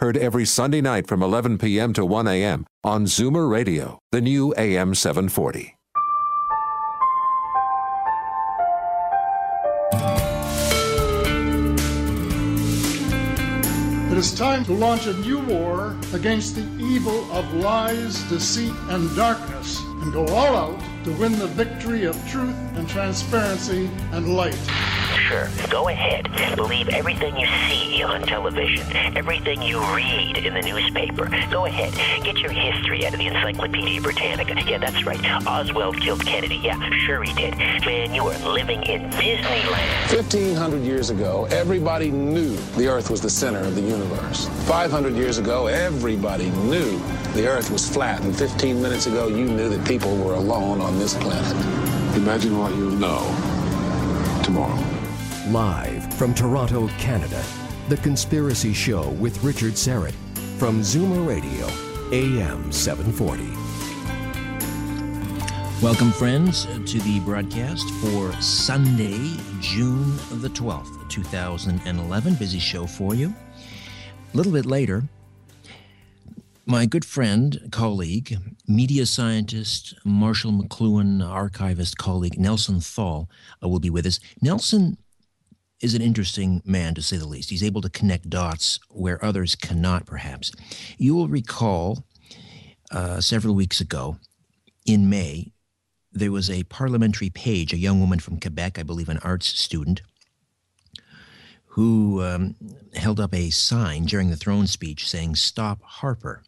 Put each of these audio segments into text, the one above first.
Heard every Sunday night from 11 p.m. to 1 a.m. on Zoomer Radio, the new AM 740. It is time to launch a new war against the evil of lies, deceit, and darkness, and go all out to win the victory of truth and transparency and light. Sure, go ahead. Believe everything you see on television, everything you read in the newspaper. Go ahead. Get your history out of the Encyclopedia Britannica. Yeah, that's right. Oswald killed Kennedy. Yeah, sure he did. Man, you are living in Disneyland. 1,500 years ago, everybody knew the Earth was the center of the universe. 500 years ago, everybody knew the Earth was flat. And 15 minutes ago, you knew that people were alone on this planet. Imagine what you'll know tomorrow. Live from Toronto, Canada, The Conspiracy Show with Richard Syrett from Zoomer Radio, AM 740. Welcome, friends, to the broadcast for Sunday, June the 12th, 2011. Busy show for you. A little bit later, my good friend, colleague, media scientist, Marshall McLuhan archivist colleague, Nelson Thall, uh, will be with us. Nelson is an interesting man, to say the least. He's able to connect dots where others cannot, perhaps. You will recall uh, several weeks ago, in May, there was a parliamentary page, a young woman from Quebec, I believe an arts student, who um, held up a sign during the throne speech saying, Stop Harper.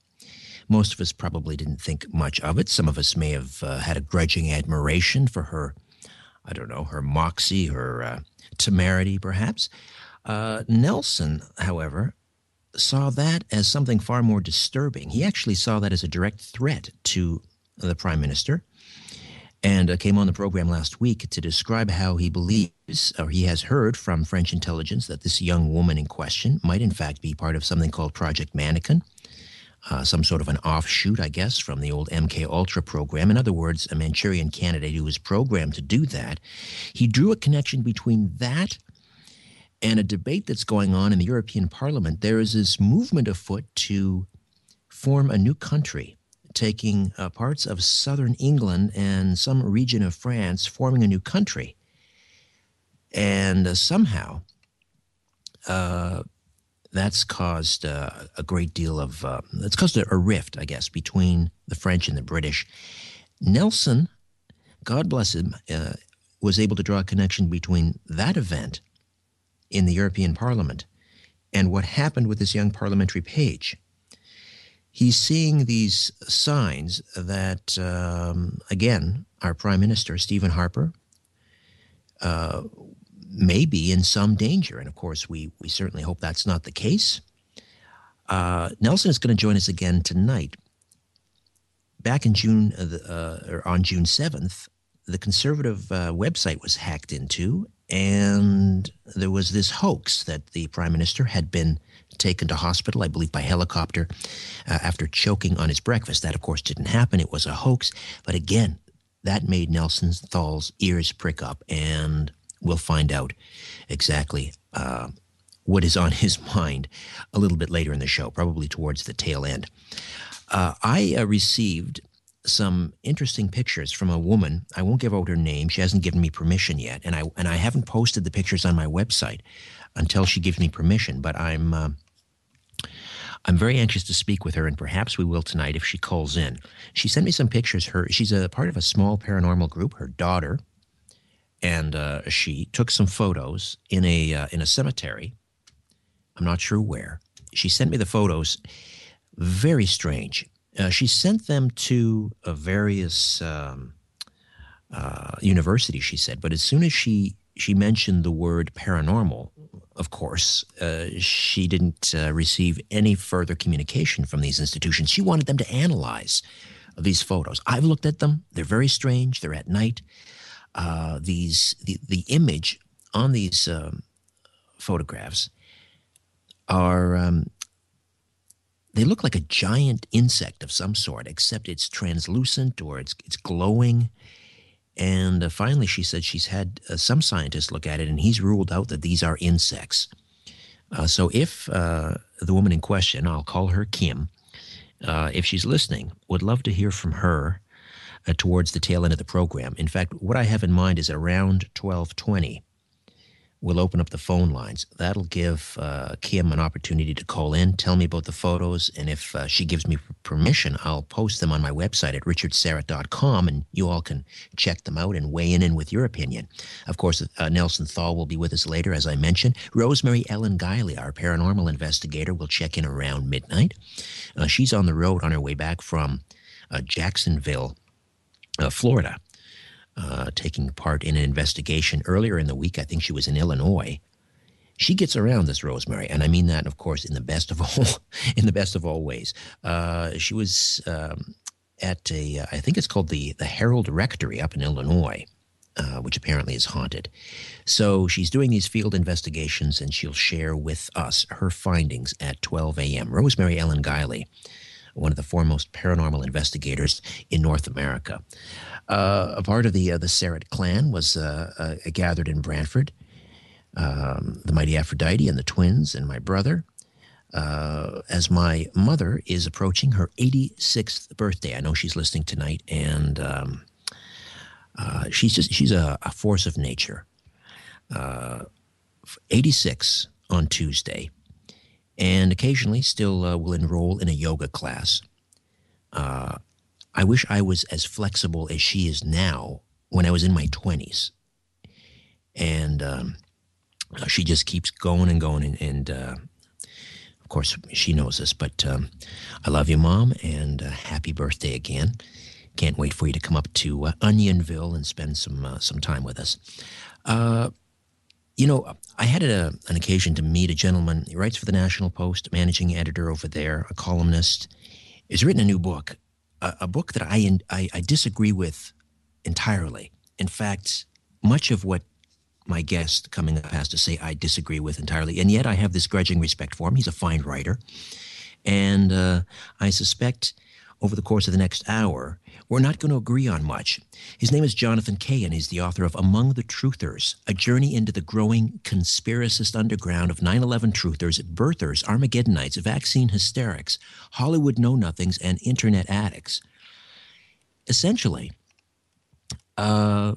Most of us probably didn't think much of it. Some of us may have uh, had a grudging admiration for her, I don't know, her moxie, her uh, temerity, perhaps. Uh, Nelson, however, saw that as something far more disturbing. He actually saw that as a direct threat to the prime minister and uh, came on the program last week to describe how he believes or he has heard from French intelligence that this young woman in question might in fact be part of something called Project Mannequin. Uh, some sort of an offshoot, I guess, from the old MK Ultra program. In other words, a Manchurian candidate who was programmed to do that. He drew a connection between that and a debate that's going on in the European Parliament. There is this movement afoot to form a new country, taking uh, parts of southern England and some region of France, forming a new country. And uh, somehow, uh, that's caused uh, a great deal of uh, it's caused a, a, rift, I guess, between the French and the British. Nelson, God bless him, uh, was able to draw a connection between that event in the European Parliament and what happened with this young parliamentary page. He's seeing these signs that, um, again, our Prime Minister, Stephen Harper, uh, may be in some danger. And of course, we, we certainly hope that's not the case. Uh, Nelson is going to join us again tonight. Back in June, uh, uh or on June 7th, the conservative uh, website was hacked into, and there was this hoax that the prime minister had been taken to hospital, I believe by helicopter, uh, after choking on his breakfast. That, of course, didn't happen. It was a hoax. But again, that made Nelson Thall's ears prick up, and we'll find out exactly uh, what is on his mind a little bit later in the show, probably towards the tail end. Uh, I uh, received some interesting pictures from a woman. I won't give out her name. She hasn't given me permission yet, and I and I haven't posted the pictures on my website until she gives me permission. But I'm uh, I'm very anxious to speak with her, and perhaps we will tonight if she calls in. She sent me some pictures. Her she's a part of a small paranormal group. Her daughter and uh, she took some photos in a uh, in a cemetery. I'm not sure where. She sent me the photos. Very strange. Uh, she sent them to various um, uh, universities. She said, but as soon as she she mentioned the word paranormal, of course, uh, she didn't uh, receive any further communication from these institutions. She wanted them to analyze these photos. I've looked at them. They're very strange. They're at night. Uh, these the, the image on these um, photographs are um, they look like a giant insect of some sort, except it's translucent or it's it's glowing. And uh, finally, she said she's had uh, some scientists look at it, and he's ruled out that these are insects. Uh, so if uh, the woman in question, I'll call her Kim, uh, if she's listening, would love to hear from her uh, towards the tail end of the program. In fact, what I have in mind is around 1220, we'll open up the phone lines. That'll give uh, Kim an opportunity to call in, tell me about the photos, and if uh, she gives me permission, I'll post them on my website at richardsyrett.com, and you all can check them out and weigh in, in with your opinion. Of course, uh, Nelson Thall will be with us later, as I mentioned. Rosemary Ellen Guiley, our paranormal investigator, will check in around midnight. Uh, she's on the road on her way back from uh, Jacksonville, uh, Florida uh, taking part in an investigation earlier in the week. I think she was in Illinois. She gets around this Rosemary, and I mean that, of course, in the best of all, in the best of all ways. Uh, she was um, at a, uh, I think it's called the the Herald Rectory up in Illinois, uh, which apparently is haunted. So she's doing these field investigations, and she'll share with us her findings at 12 a.m. Rosemary Ellen Guiley, one of the foremost paranormal investigators in North America. Uh, a part of the uh, the Syrett clan was uh, uh gathered in Brantford. Um, the mighty Aphrodite and the twins and my brother. Uh, as my mother is approaching her 86th birthday, I know she's listening tonight, and um, uh, she's just she's a, a, force of nature. 86 on Tuesday, and occasionally still will enroll in a yoga class. Uh, I wish I was as flexible as she is now when I was in my 20s. And um, uh, she just keeps going and going. And, and uh, of course, she knows this, but um, I love you, Mom, and uh, happy birthday again. Can't wait for you to come up to uh, Unionville and spend some, uh, some time with us. You know, I had a, an occasion to meet a gentleman. He writes for the National Post, managing editor over there, a columnist. He's written a new book a, a book that I, I, I disagree with entirely. In fact, much of what my guest coming up has to say I disagree with entirely, and yet I have this grudging respect for him. He's a fine writer, and uh, I suspect over the course of the next hour, we're not going to agree on much. His name is Jonathan Kay, and he's the author of Among the Truthers A Journey into the Growing Conspiracist Underground of 9 11 Truthers, Birthers, Armageddonites, Vaccine Hysterics, Hollywood Know Nothings, and Internet Addicts. Essentially, uh,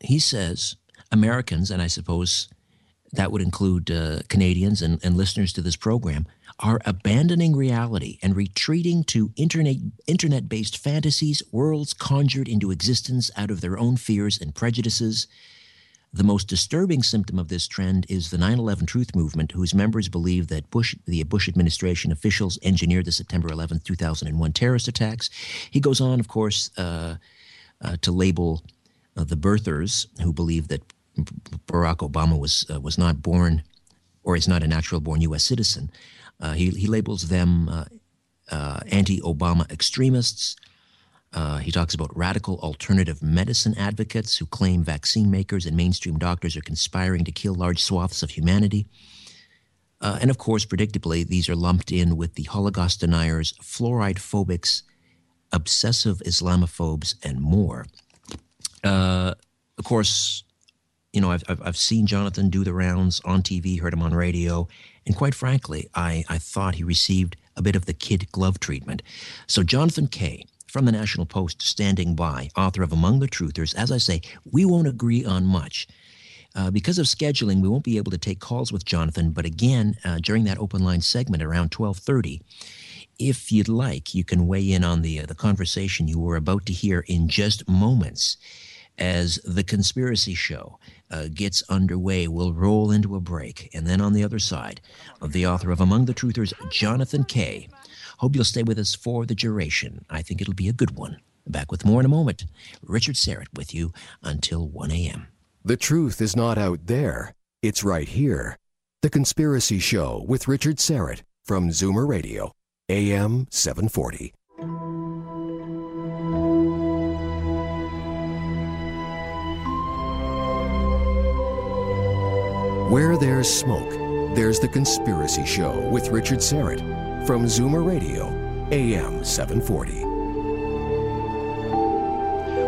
he says Americans, and I suppose that would include uh, Canadians and, and listeners to this program, are abandoning reality and retreating to internet internet based fantasies, worlds conjured into existence out of their own fears and prejudices. The most disturbing symptom of this trend is the 9 11 Truth Movement, whose members believe that Bush, the Bush administration officials engineered the September 11, 2001 terrorist attacks. He goes on, of course, uh, uh, to label uh, the birthers who believe that Barack Obama was, uh, was not born or is not a natural born U.S. citizen. Uh, he, he labels them uh, uh, anti Obama extremists. he talks about radical alternative medicine advocates who claim vaccine makers and mainstream doctors are conspiring to kill large swaths of humanity. Uh, and of course, predictably, these are lumped in with the Holocaust deniers, fluoride phobics, obsessive Islamophobes, and more. Uh, of course, you know, I've, I've, I've, seen Jonathan do the rounds on TV, heard him on radio, and quite frankly, I, I thought he received a bit of the kid glove treatment. So, Jonathan Kay from the National Post, standing by, author of Among the Truthers, as I say, we won't agree on much. Uh, because of scheduling, we won't be able to take calls with Jonathan. But again, uh, during that open line segment around 1230, if you'd like, you can weigh in on the uh, the conversation you were about to hear in just moments as the conspiracy show uh, gets underway, we'll roll into a break. And then on the other side, of the author of Among the Truthers, Jonathan Kay. Hope you'll stay with us for the duration. I think it'll be a good one. Back with more in a moment. Richard Syrett with you until 1 a.m. The truth is not out there, it's right here. The Conspiracy Show with Richard Syrett from Zoomer Radio, AM 740. Where there's smoke, there's The Conspiracy Show with Richard Syrett from Zoomer Radio, AM 740.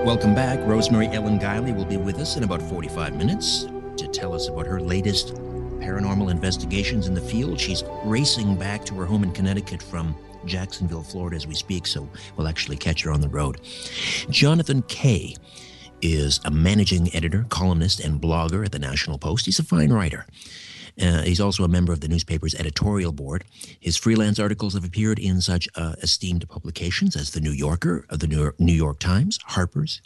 Welcome back. Rosemary Ellen Guiley will be with us in about 45 minutes to tell us about her latest paranormal investigations in the field. She's racing back to her home in Connecticut from Jacksonville, Florida, as we speak, so we'll actually catch her on the road. Jonathan Kay is a managing editor, columnist, and blogger at the National Post. He's a fine writer. Uh, he's also a member of the newspaper's editorial board. His freelance articles have appeared in such uh, esteemed publications as The New Yorker, uh, the New York, New York Times, Harper's,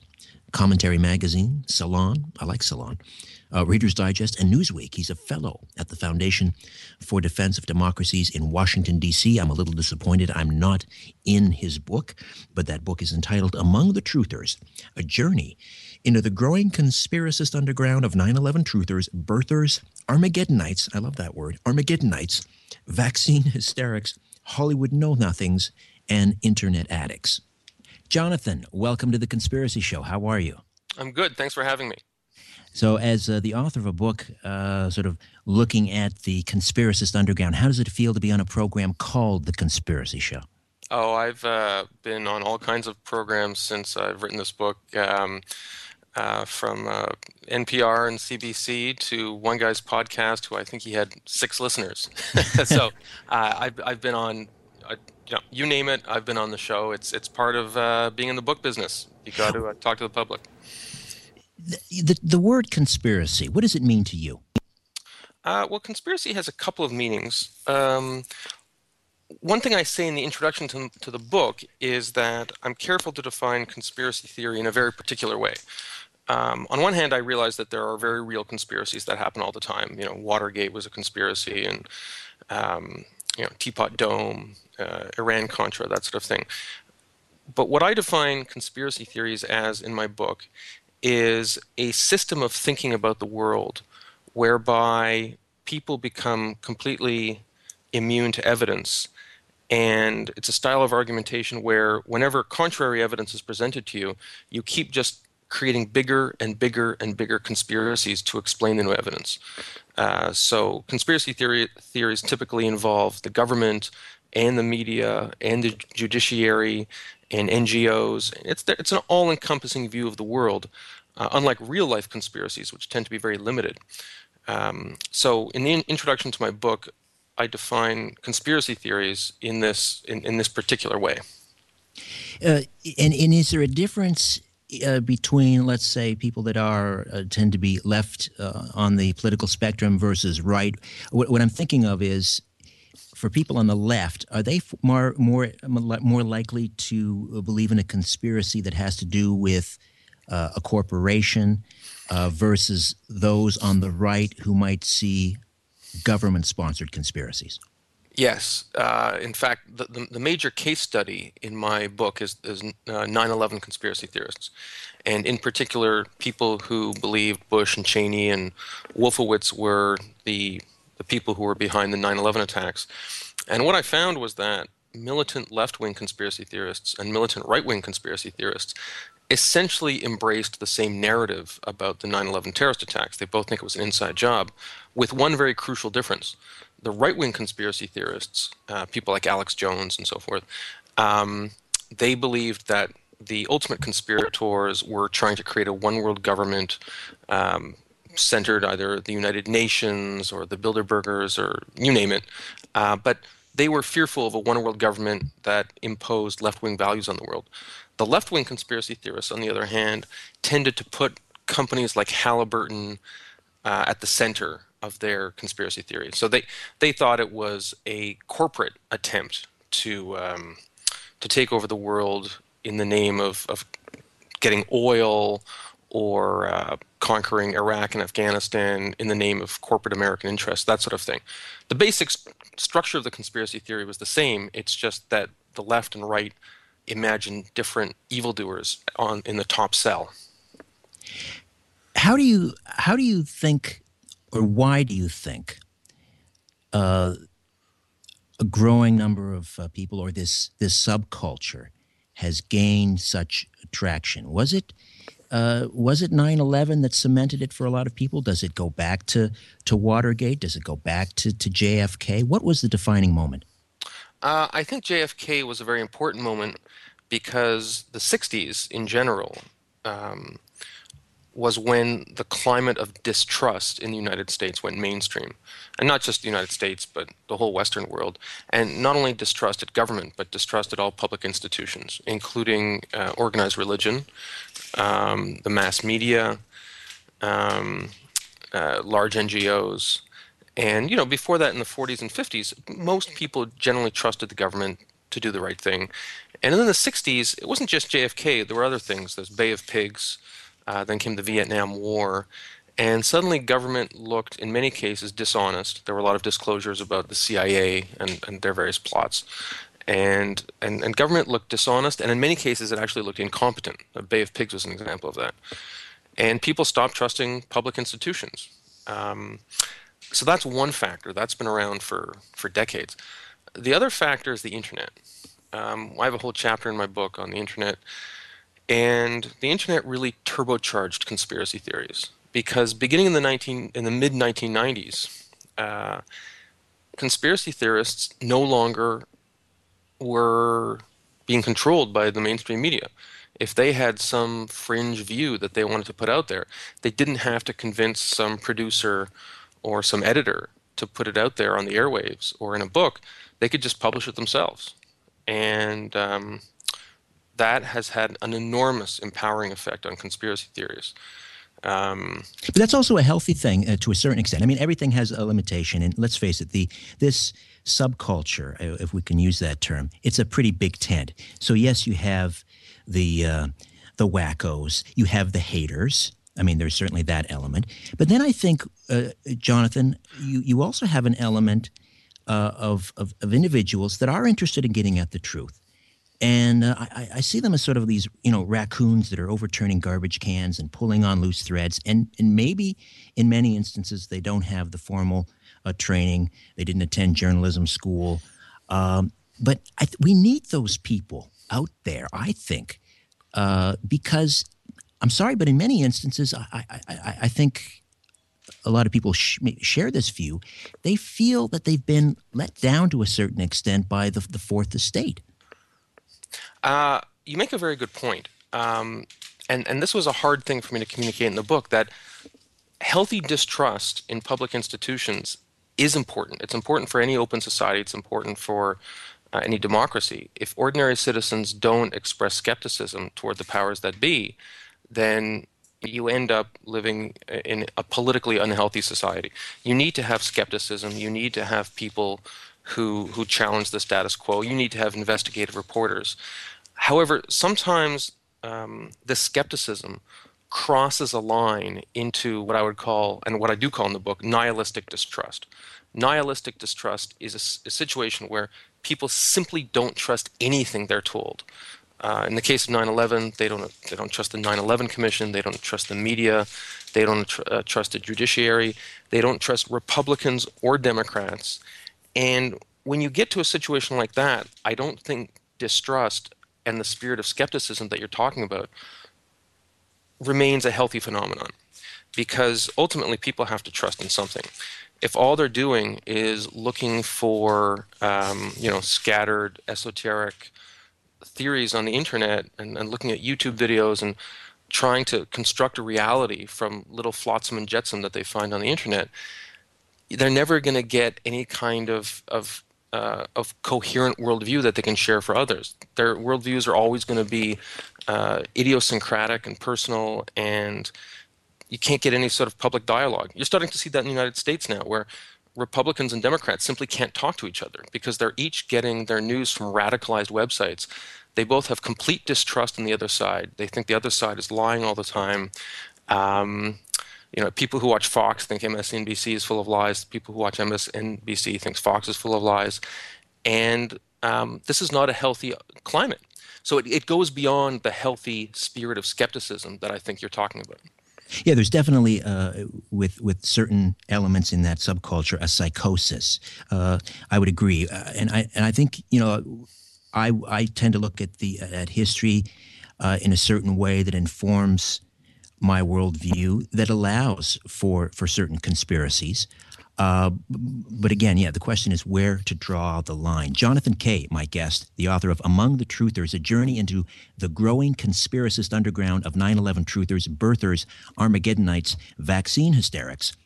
Commentary Magazine, Salon. I like Salon uh, Reader's Digest, and Newsweek. He's a fellow at the Foundation for Defense of Democracies in Washington, D.C. I'm a little disappointed I'm not in his book, but that book is entitled Among the Truthers A Journey into the Growing Conspiracist Underground of 9 11 Truthers, Birthers, Armageddonites. I love that word Armageddonites, vaccine hysterics, Hollywood know nothings, and internet addicts. Jonathan, welcome to the Conspiracy Show. How are you? I'm good. Thanks for having me. So, as uh, the author of a book, uh, sort of looking at the conspiracist underground, how does it feel to be on a program called The Conspiracy Show? Oh, I've uh, been on all kinds of programs since I've written this book, um, uh, from uh, NPR and CBC to one guy's podcast, who I think he had six listeners. so, uh, I've I've been on. you know, you name it, I've been on the show. It's it's part of being in the book business. You got to talk to the public the, the word conspiracy, what does it mean to you? Uh, well, conspiracy has a couple of meanings. Um, one thing I say in the introduction to, to, the book is that I'm careful to define conspiracy theory in a very particular way. Um, on one hand, I realize that there are very real conspiracies that happen all the time. You know, Watergate was a conspiracy, and um, you know, Teapot Dome, uh, Iran Contra, that sort of thing. But what I define conspiracy theories as in my book is a system of thinking about the world whereby people become completely immune to evidence. And it's a style of argumentation where, whenever contrary evidence is presented to you, you keep just creating bigger and bigger and bigger conspiracies to explain the new evidence. Uh, so, conspiracy theory, theories typically involve the government and the media and the judiciary and NGOs. It's it's an all-encompassing view of the world, uh, unlike real-life conspiracies, which tend to be very limited. Um, so, in the in- introduction to my book, I define conspiracy theories in this in, in this particular way. Uh, and, and is there a difference uh, between, let's say, people that are uh, tend to be left uh, on the political spectrum versus right? What, what, I'm thinking of is for people on the left, are they more more more likely to believe in a conspiracy that has to do with uh, a corporation uh, versus those on the right who might see government-sponsored conspiracies? Yes. Uh, in fact, the, the, the, major case study in my book is, is uh, 9/11 conspiracy theorists, and in particular, people who believed Bush and Cheney and Wolfowitz were the the people who were behind the 9 11 attacks. And what I found was that militant left wing conspiracy theorists and militant right wing conspiracy theorists essentially embraced the same narrative about the 9 11 terrorist attacks. They both think it was an inside job, with one very crucial difference. The right wing conspiracy theorists, uh, people like Alex Jones and so forth, um, they believed that the ultimate conspirators were trying to create a one world government um, centered either the United Nations or the Bilderbergers or you name it. Uh, but they were fearful of a one world government that imposed left wing values on the world. The left wing conspiracy theorists, on the other hand, tended to put companies like Halliburton uh, at the center of their conspiracy theory. So they, they thought it was a corporate attempt to, um, to take over the world in the name of, of getting oil or uh, conquering Iraq and Afghanistan in the name of corporate American interests, that sort of thing. The basic st- structure of the conspiracy theory was the same. It's just that the left and right imagined different evildoers on in the top cell. how do you how do you think, or why do you think, uh, a growing number of uh, people or this this subculture has gained such traction? Was it uh, was it 9-11 that cemented it for a lot of people? Does it go back to, to Watergate? Does it go back to, to JFK? What was the defining moment? Uh, I think JFK was a very important moment because the 60s in general um, was when the climate of distrust in the United States went mainstream. And not just the United States, but the whole Western world. And not only distrusted government, but distrusted all public institutions, including uh, organized religion, um, the mass media, um, uh, large NGOs. And, you know, before that in the 40s and 50s, most people generally trusted the government to do the right thing. And in the 60s, it wasn't just JFK, there were other things. There's Bay of Pigs, uh, then came the Vietnam War. And suddenly, government looked, in many cases, dishonest. There were a lot of disclosures about the CIA and, and their various plots. And, and, and government looked dishonest, and in many cases, it actually looked incompetent. The Bay of Pigs was an example of that. And people stopped trusting public institutions. Um, so that's one factor. That's been around for, for decades. The other factor is the internet. Um, I have a whole chapter in my book on the internet and the internet really turbocharged conspiracy theories because beginning in the 19 in the mid 1990s, uh, conspiracy theorists no longer were being controlled by the mainstream media. If they had some fringe view that they wanted to put out there, they didn't have to convince some producer or some editor to put it out there on the airwaves or in a book. They could just publish it themselves. And um, that has had an enormous empowering effect on conspiracy theories. Um, but that's also a healthy thing uh, to a certain extent. I mean, everything has a limitation, and let's face it, the this subculture, uh, if we can use that term, it's a pretty big tent. So yes, you have the uh, the wackos, you have the haters. I mean, there's certainly that element. But then I think, uh, Jonathan, you you also have an element uh, of, of of individuals that are interested in getting at the truth and uh, I, I, see them as sort of these you know raccoons that are overturning garbage cans and pulling on loose threads. And and maybe in many instances they don't have the formal uh, training. They didn't attend journalism school. Um, but th- we need those people out there i think uh, because i'm sorry but in many instances i, I, I think a lot of people sh- share this view. They feel that they've been let down to a certain extent by the, the fourth estate uh, you make a very good point. Um, and, and this was a hard thing for me to communicate in the book that healthy distrust in public institutions is important. It's important for any open society, it's important for uh, any democracy. If ordinary citizens don't express skepticism toward the powers that be, then you end up living in a politically unhealthy society. You need to have skepticism, you need to have people who who challenge the status quo. You need to have investigative reporters. However, sometimes um, this skepticism crosses a line into what I would call, and what I do call in the book, nihilistic distrust. Nihilistic distrust is a, a situation where people simply don't trust anything they're told. Uh, in the case of 9/11, they don't they don't trust the 9/11 Commission. They don't trust the media. They don't tr- uh, trust the judiciary. They don't trust Republicans or Democrats. And when you get to a situation like that, I don't think distrust and the spirit of skepticism that you're talking about remains a healthy phenomenon because ultimately people have to trust in something. If all they're doing is looking for, um, you know, scattered esoteric theories on the internet and, and looking at YouTube videos and trying to construct a reality from little flotsam and jetsam that they find on the internet, they're never going to get any kind of of uh, of coherent worldview that they can share for others. Their worldviews are always going to be uh, idiosyncratic and personal, and you can't get any sort of public dialogue. You're starting to see that in the United States now, where Republicans and Democrats simply can't talk to each other because they're each getting their news from radicalized websites. They both have complete distrust in the other side. They think the other side is lying all the time. Um, you know, people who watch Fox think MSNBC is full of lies. People who watch MSNBC thinks Fox is full of lies, and um, this is not a healthy climate. So it, it goes beyond the healthy spirit of skepticism that I think you're talking about. Yeah, there's definitely uh, with with certain elements in that subculture a psychosis. Uh, I would agree, uh, and I and I think you know, I I tend to look at the at history uh, in a certain way that informs my worldview that allows for for certain conspiracies. Uh, but again, yeah, the question is where to draw the line. Jonathan Kay, my guest, the author of Among the Truthers, a journey into the growing conspiracist underground of 9 11 truthers, birthers, Armageddonites, vaccine hysterics,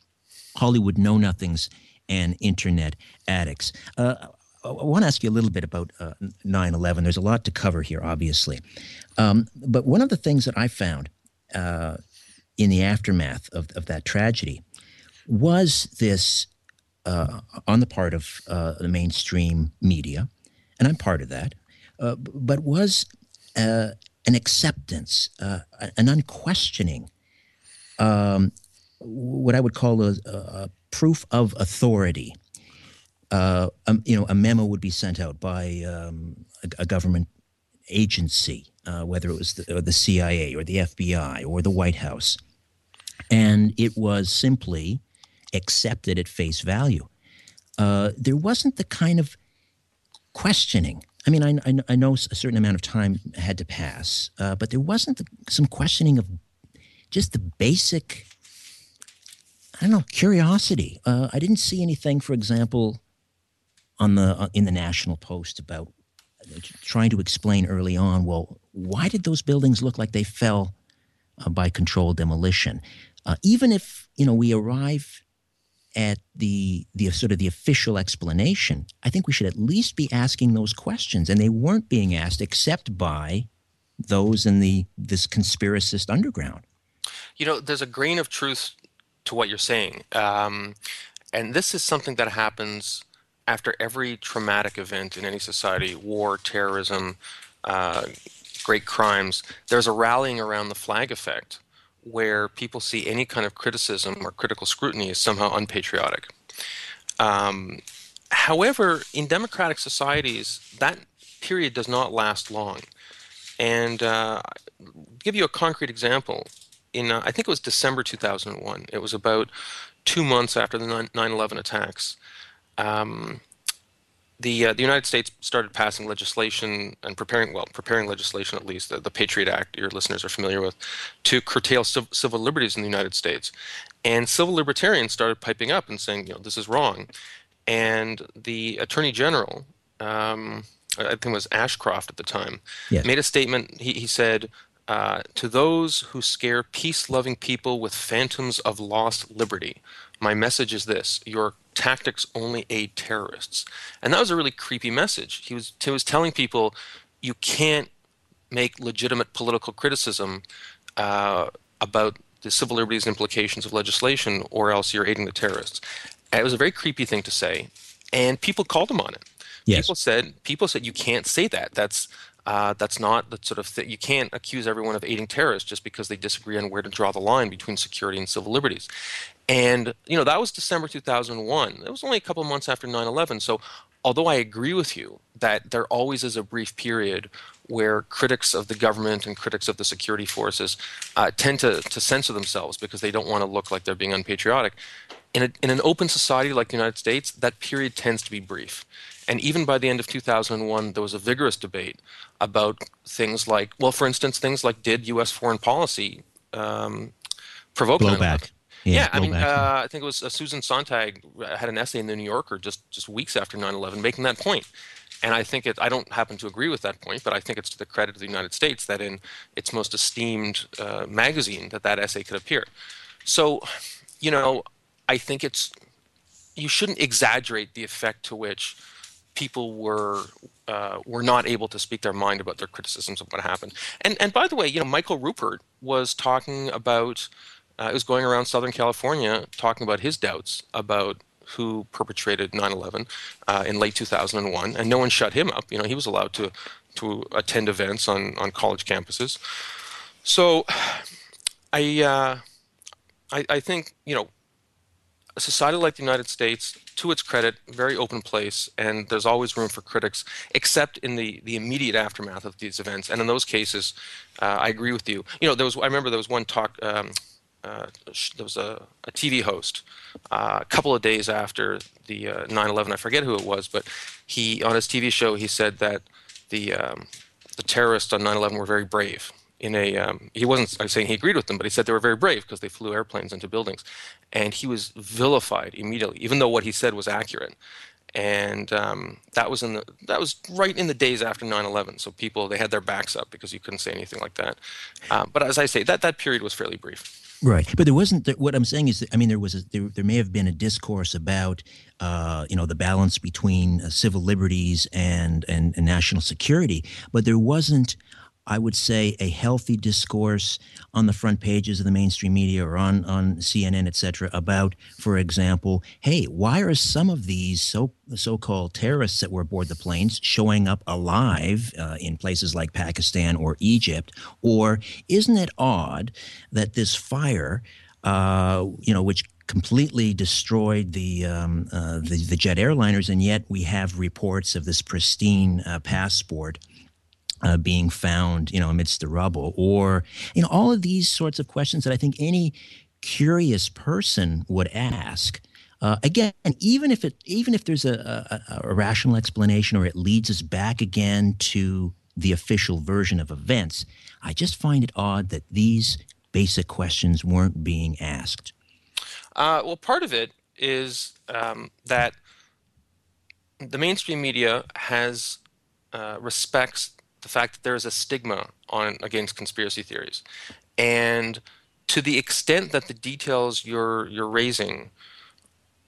Hollywood know nothings, and internet addicts. Uh, I want to ask you a little bit about uh, 9 11. There's a lot to cover here, obviously. Um, but one of the things that I found uh, in the aftermath of, of that tragedy was this uh, on the part of uh, the mainstream media, and I'm part of that, uh, but was uh, an acceptance, uh, an unquestioning, um, what I would call a, a proof of authority. Um, you know, a memo would be sent out by um, a, a, government agency, whether it was the, the CIA or the FBI or the White House, and it was simply accepted at face value. Uh, there wasn't the kind of questioning. I mean, I, I, I, know a certain amount of time had to pass, uh, but there wasn't the, some questioning of just the basic, I don't know, curiosity. Uh, I didn't see anything, for example, on the uh, in the National Post about uh, trying to explain early on. Well, why did those buildings look like they fell uh, by controlled demolition? even if you know we arrive at the the sort of the official explanation, I think we should at least be asking those questions, and they weren't being asked except by those in the this conspiracist underground. You know, there's a grain of truth to what you're saying, um, and this is something that happens after every traumatic event in any society: war, terrorism, uh, great crimes. There's a rallying around the flag effect where people see any kind of criticism or critical scrutiny as somehow unpatriotic. Um, however, in democratic societies, that period does not last long. And uh, give you a concrete example. In uh, I think it was December 2001. It was about two months after the 9/11 attacks. Um, the uh, the United States started passing legislation and preparing well preparing legislation at least the, the Patriot Act your listeners are familiar with to curtail civ- civil liberties in the United States, and civil libertarians started piping up and saying you know this is wrong, and the Attorney General. Um, I think it was Ashcroft at the time, yes. made a statement. He, he said, uh, to those who scare peace loving people with phantoms of lost liberty, my message is this your tactics only aid terrorists. And that was a really creepy message. He was, he was telling people you can't make legitimate political criticism uh, about the civil liberties implications of legislation, or else you're aiding the terrorists. And it was a very creepy thing to say, and people called him on it. Yes. People said people said you can't say that. That's uh, that's not the sort of thing. You can't accuse everyone of aiding terrorists just because they disagree on where to draw the line between security and civil liberties. And, you know, that was December 2001. It was only a couple months after 9 11. So, although I agree with you that there always is a brief period where critics of the government and critics of the security forces uh, tend to, to censor themselves because they don't want to look like they're being unpatriotic. In, a, in an open society like the United States, that period tends to be brief. And even by the end of 2001, there was a vigorous debate about things like, well, for instance, things like did U.S. foreign policy um, provoke blowback? Yeah, yeah I mean, uh, I think it was uh, Susan Sontag had an essay in the New Yorker just just weeks after 9/11 making that point. And I think it, I don't happen to agree with that point, but I think it's to the credit of the United States that in its most esteemed uh, magazine that that essay could appear. So, you know, I think it's you shouldn't exaggerate the effect to which people were uh, were not able to speak their mind about their criticisms of what happened. And and by the way, you know, Michael Ruppert was talking about uh, was going around Southern California talking about his doubts about who perpetrated 9/11 uh, in late 2001, and no one shut him up. You know, he was allowed to to attend events on on college campuses. So, I uh, I, I think you know a society like the United States, to its credit, very open place, and there's always room for critics, except in the, the immediate aftermath of these events. And in those cases, uh, I agree with you. You know, there was I remember there was one talk. Um, uh, there was a, a TV host uh, a couple of days after the 9/11. I forget who it was, but he on his TV show he said that the um, the terrorists on 9/11 were very brave. In a um, he wasn't saying he agreed with them, but he said they were very brave because they flew airplanes into buildings, and he was vilified immediately, even though what he said was accurate and um, that was in the that was right in the days after 9/11. So people they had their backs up because you couldn't say anything like that. Uh, but as I say, that that period was fairly brief. Right, but there wasn't. What I'm saying is, that, I mean, there was a, there, there may have been a discourse about, uh, you know, the balance between uh, civil liberties and, and and national security, but there wasn't I would say, a healthy discourse on the front pages of the mainstream media or on, on CNN, et cetera, about, for example, hey, why are some of these so so-called terrorists that were aboard the planes showing up alive uh, in places like Pakistan or Egypt? Or isn't it odd that this fire, uh, you know, which completely destroyed the, um, uh, the, the jet airliners, and yet we have reports of this pristine uh, passport uh, being found, you know, amidst the rubble, or you know, all of these sorts of questions that I think any curious person would ask. Uh, again, even if it, even if there's a, a, a rational explanation, or it leads us back again to the official version of events, I just find it odd that these basic questions weren't being asked. Uh, well, part of it is um, that the mainstream media has uh, respects the fact that there is a stigma on against conspiracy theories, and to the extent that the details you're you're raising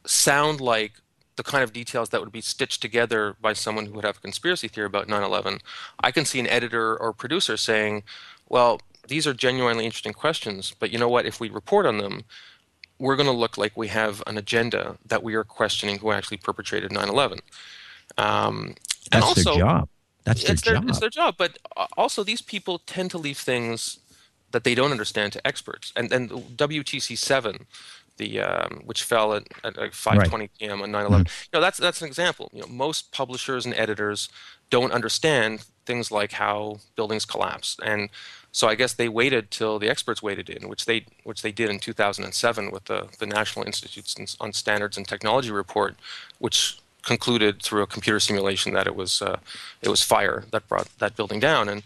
sound like the kind of details that would be stitched together by someone who would have a conspiracy theory about 9/11, I can see an editor or producer saying, "Well, these are genuinely interesting questions, but you know what? If we report on them, we're going to look like we have an agenda that we are questioning who actually perpetrated 9/11." Um, That's and also, their job. That's their it's their, job. It's their job. But also, these people tend to leave things that they don't understand to experts. And and WTC seven, the um, which fell at, at 5:20 right. p.m. on 9/11. Mm-hmm. You know, that's that's an example. You know, most publishers and editors don't understand things like how buildings collapse, and so I guess they waited till the experts waited in, which they which they did in 2007 with the the National Institutes on Standards and Technology report, which concluded through a computer simulation that it was uh, it was fire that brought that building down. And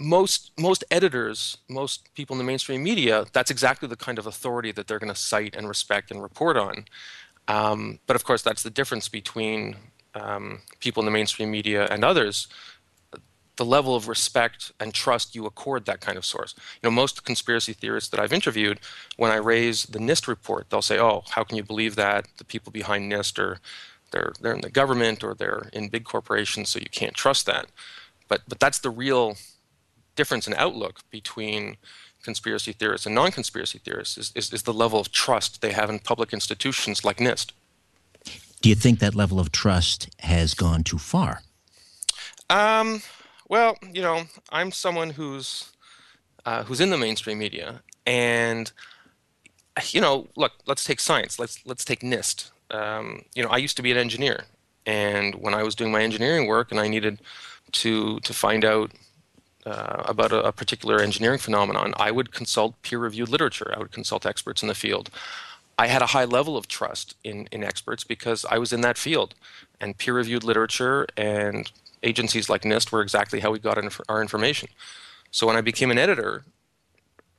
most most editors, most people in the mainstream media, that's exactly the kind of authority that they're going to cite and respect and report on. Um, but of course, that's the difference between um, people in the mainstream media and others. The level of respect and trust you accord that kind of source. You know, most conspiracy theorists that I've interviewed, when I raise the NIST report, they'll say, "Oh, how can you believe that? The people behind NIST are they're they're in the government or they're in big corporations, so you can't trust that. But but that's the real difference in outlook between conspiracy theorists and non-conspiracy theorists is, is, is the level of trust they have in public institutions like NIST. Do you think that level of trust has gone too far? Um, well, you know, I'm someone who's uh, who's in the mainstream media, and you know, look, let's take science. Let's let's take NIST um, you know, I used to be an engineer, and when I was doing my engineering work, and I needed to to find out uh, about a, a, particular engineering phenomenon, I would consult peer-reviewed literature. I would consult experts in the field. I had a high level of trust in in experts because I was in that field, and peer-reviewed literature and agencies like NIST were exactly how we got inf- our information. So when I became an editor,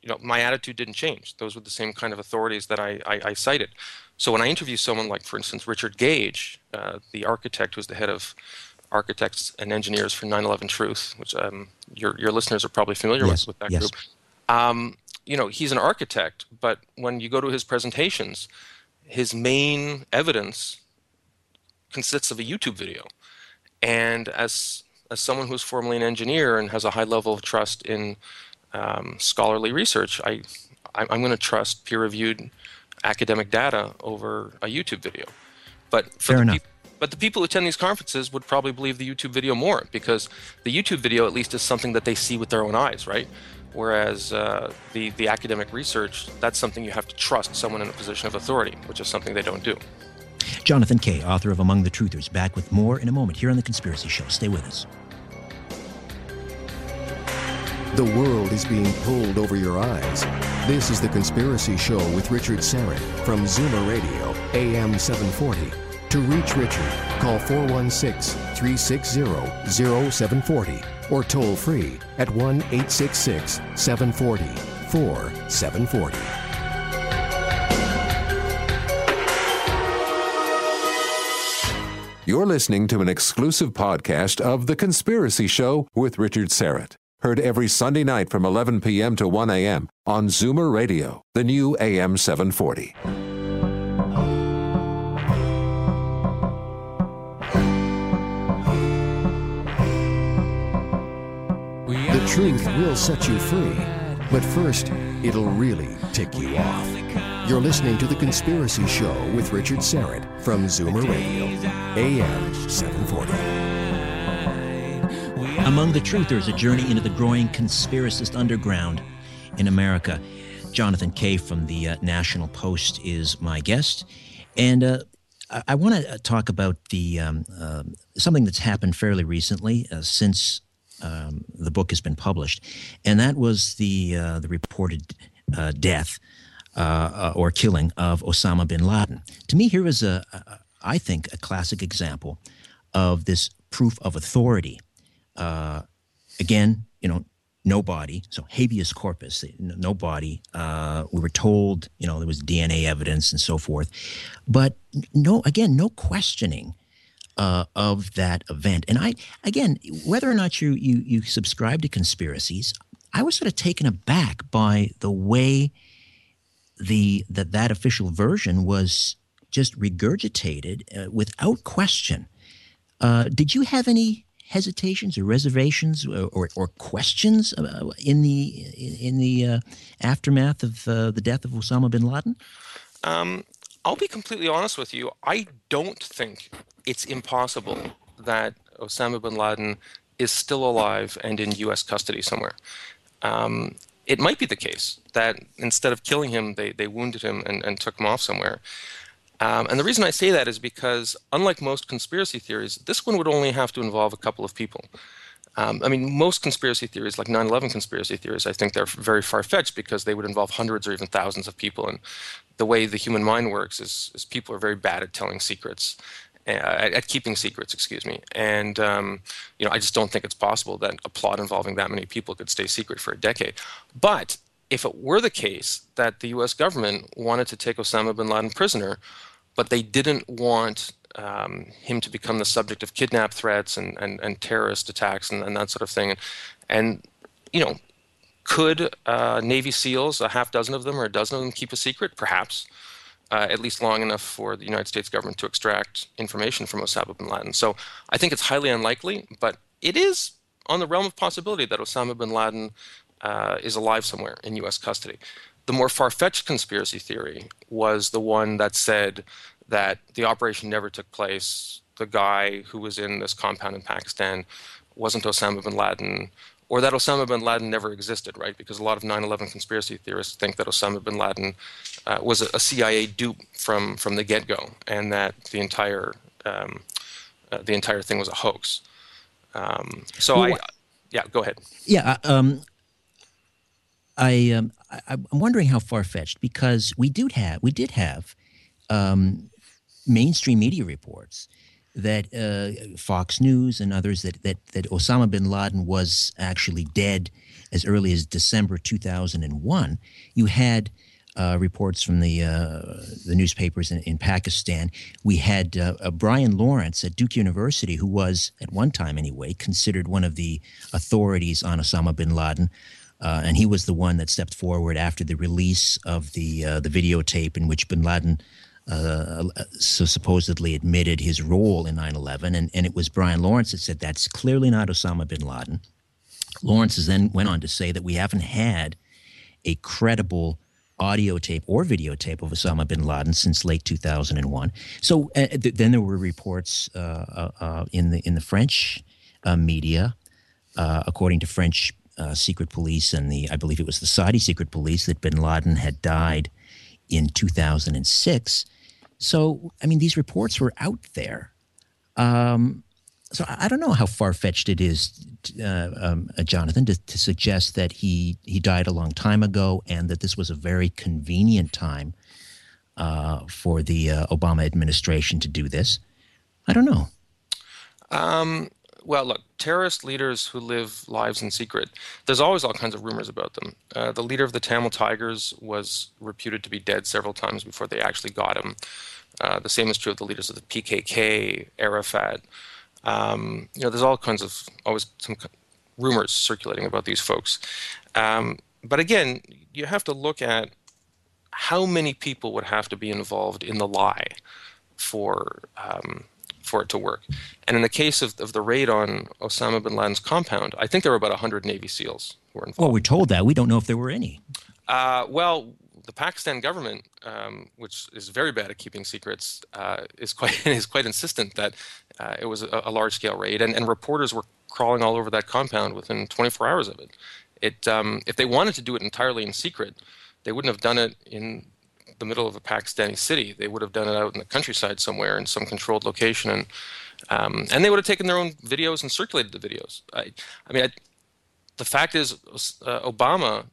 you know, my attitude didn't change. Those were the same kind of authorities that I, I, I cited. So when I interview someone like, for instance, Richard Gage, uh, the architect who's the head of architects and engineers for 9/11 Truth, which um, your your listeners are probably familiar yes, with, with that yes. group. Um, you know, he's an architect, but when you go to his presentations, his main evidence consists of a YouTube video. And as as someone who's formerly an engineer and has a high level of trust in um, scholarly research, I I'm going to trust peer-reviewed academic data over a YouTube video. But for Fair the enough. but the people who attend these conferences would probably believe the YouTube video more because the YouTube video at least is something that they see with their own eyes, right? Whereas uh, the the academic research, that's something you have to trust someone in a position of authority, which is something they don't do. Jonathan Kay, author of Among the Truthers, back with more in a moment here on the Conspiracy Show. Stay with us. The world is being pulled over your eyes. This is The Conspiracy Show with Richard Syrett from Zoomer Radio, AM 740. To reach Richard, call 416 360 0740 or toll free at 1 866 740 4740. You're listening to an exclusive podcast of The Conspiracy Show with Richard Syrett. Heard every Sunday night from 11 p.m. to 1 a.m. on Zoomer Radio, the new AM 740. The truth will set you free, but first, it'll really tick you off. You're listening to The Conspiracy Show with Richard Syrett from Zoomer Radio, AM 740. Among the Truthers, a journey into the growing conspiracist underground in America. Jonathan Kay from the uh, National Post is my guest. And uh, I, I want to talk about the um, uh, something that's happened fairly recently uh, since um, the book has been published, and that was the uh, the reported uh, death uh, or killing of Osama bin Laden. To me, here is a, a I think a classic example of this proof of authority. Uh, again, you know, no body, so habeas corpus, no body. Uh, we were told, you know, there was DNA evidence and so forth, but no, again, no questioning uh, of that event. And I, again, whether or not you, you you subscribe to conspiracies, I was sort of taken aback by the way the that that official version was just regurgitated uh, without question. Uh, did you have any hesitations or reservations or, or, or questions uh, in the in the uh, aftermath of uh, the death of Osama bin Laden? Um, I'll be completely honest with you. I don't think it's impossible that Osama bin Laden is still alive and in U.S. custody somewhere. Um, it might be the case that instead of killing him, they, they wounded him and, and took him off somewhere. Um, and the reason I say that is because, unlike most conspiracy theories, this one would only have to involve a couple of people. Um, I mean, most conspiracy theories, like 9 11 conspiracy theories, I think they're very far fetched because they would involve hundreds or even thousands of people. And the way the human mind works is, is people are very bad at telling secrets. Uh, at, at, keeping secrets, excuse me. And um, you know, I just don't think it's possible that a plot involving that many people could stay secret for a decade. But if it were the case that the U.S. government wanted to take Osama bin Laden prisoner, but they didn't want um, him to become the subject of kidnap threats and, and, and terrorist attacks and, and that sort of thing, and, and you know, could uh, Navy SEALs, a half dozen of them or a dozen of them, keep a secret? Perhaps uh, at least long enough for the United States government to extract information from Osama bin Laden. So I think it's highly unlikely, but it is on the realm of possibility that Osama bin Laden uh, is alive somewhere in U.S. custody. The more far fetched conspiracy theory was the one that said that the operation never took place. The guy who was in this compound in Pakistan wasn't Osama bin Laden or that Osama bin Laden never existed, right? Because a lot of 9/11 conspiracy theorists think that Osama bin Laden uh, was a, CIA dupe from from the get-go, and that the entire um, uh, the entire thing was a hoax. Um, so well, I, yeah, go ahead. Yeah, uh, um, I, um, I am wondering how far fetched because we do have we did have um, mainstream media reports that uh, Fox News and others that, that that Osama bin Laden was actually dead as early as December 2001. You had uh, reports from the uh, the newspapers in, in, Pakistan. We had uh, Brian Lawrence at Duke University, who was at one time anyway considered one of the authorities on Osama bin Laden. Uh, and he was the one that stepped forward after the release of the uh, the videotape in which Bin Laden uh, so supposedly admitted his role in 9/11, and, and it was Brian Lawrence that said that's clearly not Osama bin Laden. Lawrence then went on to say that we haven't had a credible audio tape or videotape of Osama bin Laden since late 2001. So uh, th- then there were reports uh, uh, uh in the in the French uh, media, according to French secret police and the I believe it was the Saudi secret police that bin Laden had died in 2006. So, I mean, these reports were out there. Um, so I don't know how far fetched it is, uh, um, uh, Jonathan, to, to, suggest that he he died a long time ago and that this was a very convenient time uh, for the uh, Obama administration to do this. I don't know. Um, well, look, terrorist leaders who live lives in secret, there's always all kinds of rumors about them. Uh, the leader of the Tamil Tigers was reputed to be dead several times before they actually got him. Uh, the same is true of the leaders of the PKK, Arafat. Um, you know, there's all kinds of always some rumors circulating about these folks. Um, but again, you have to look at how many people would have to be involved in the lie for um, for it to work. And in the case of, of the raid on Osama bin Laden's compound, I think there were about 100 Navy SEALs who were involved. Well, we're told that. We don't know if there were any. Uh, well, the Pakistan government, um, which is very bad at keeping secrets, uh, is quite is quite insistent that uh, it was a, a large scale raid, and, and, reporters were crawling all over that compound within 24 hours of it. It um, if they wanted to do it entirely in secret, they wouldn't have done it in the middle of a Pakistani city. They would have done it out in the countryside somewhere in some controlled location, and um, and they would have taken their own videos and circulated the videos. I, I mean, I, the fact is, uh, Obama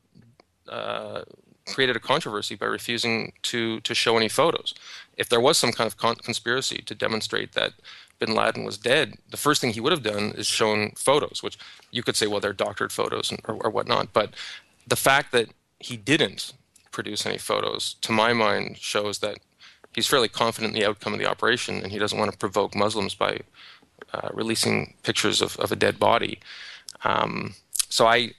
uh, created a controversy by refusing to to show any photos. If there was some kind of con- conspiracy to demonstrate that Bin Laden was dead, the first thing he would have done is shown photos, which you could say, well, they're doctored photos and, or, or whatnot. But the fact that he didn't produce any photos, to my mind, shows that he's fairly confident in the outcome of the operation, and he doesn't want to provoke Muslims by uh, releasing pictures of, of a dead body. Um, so I,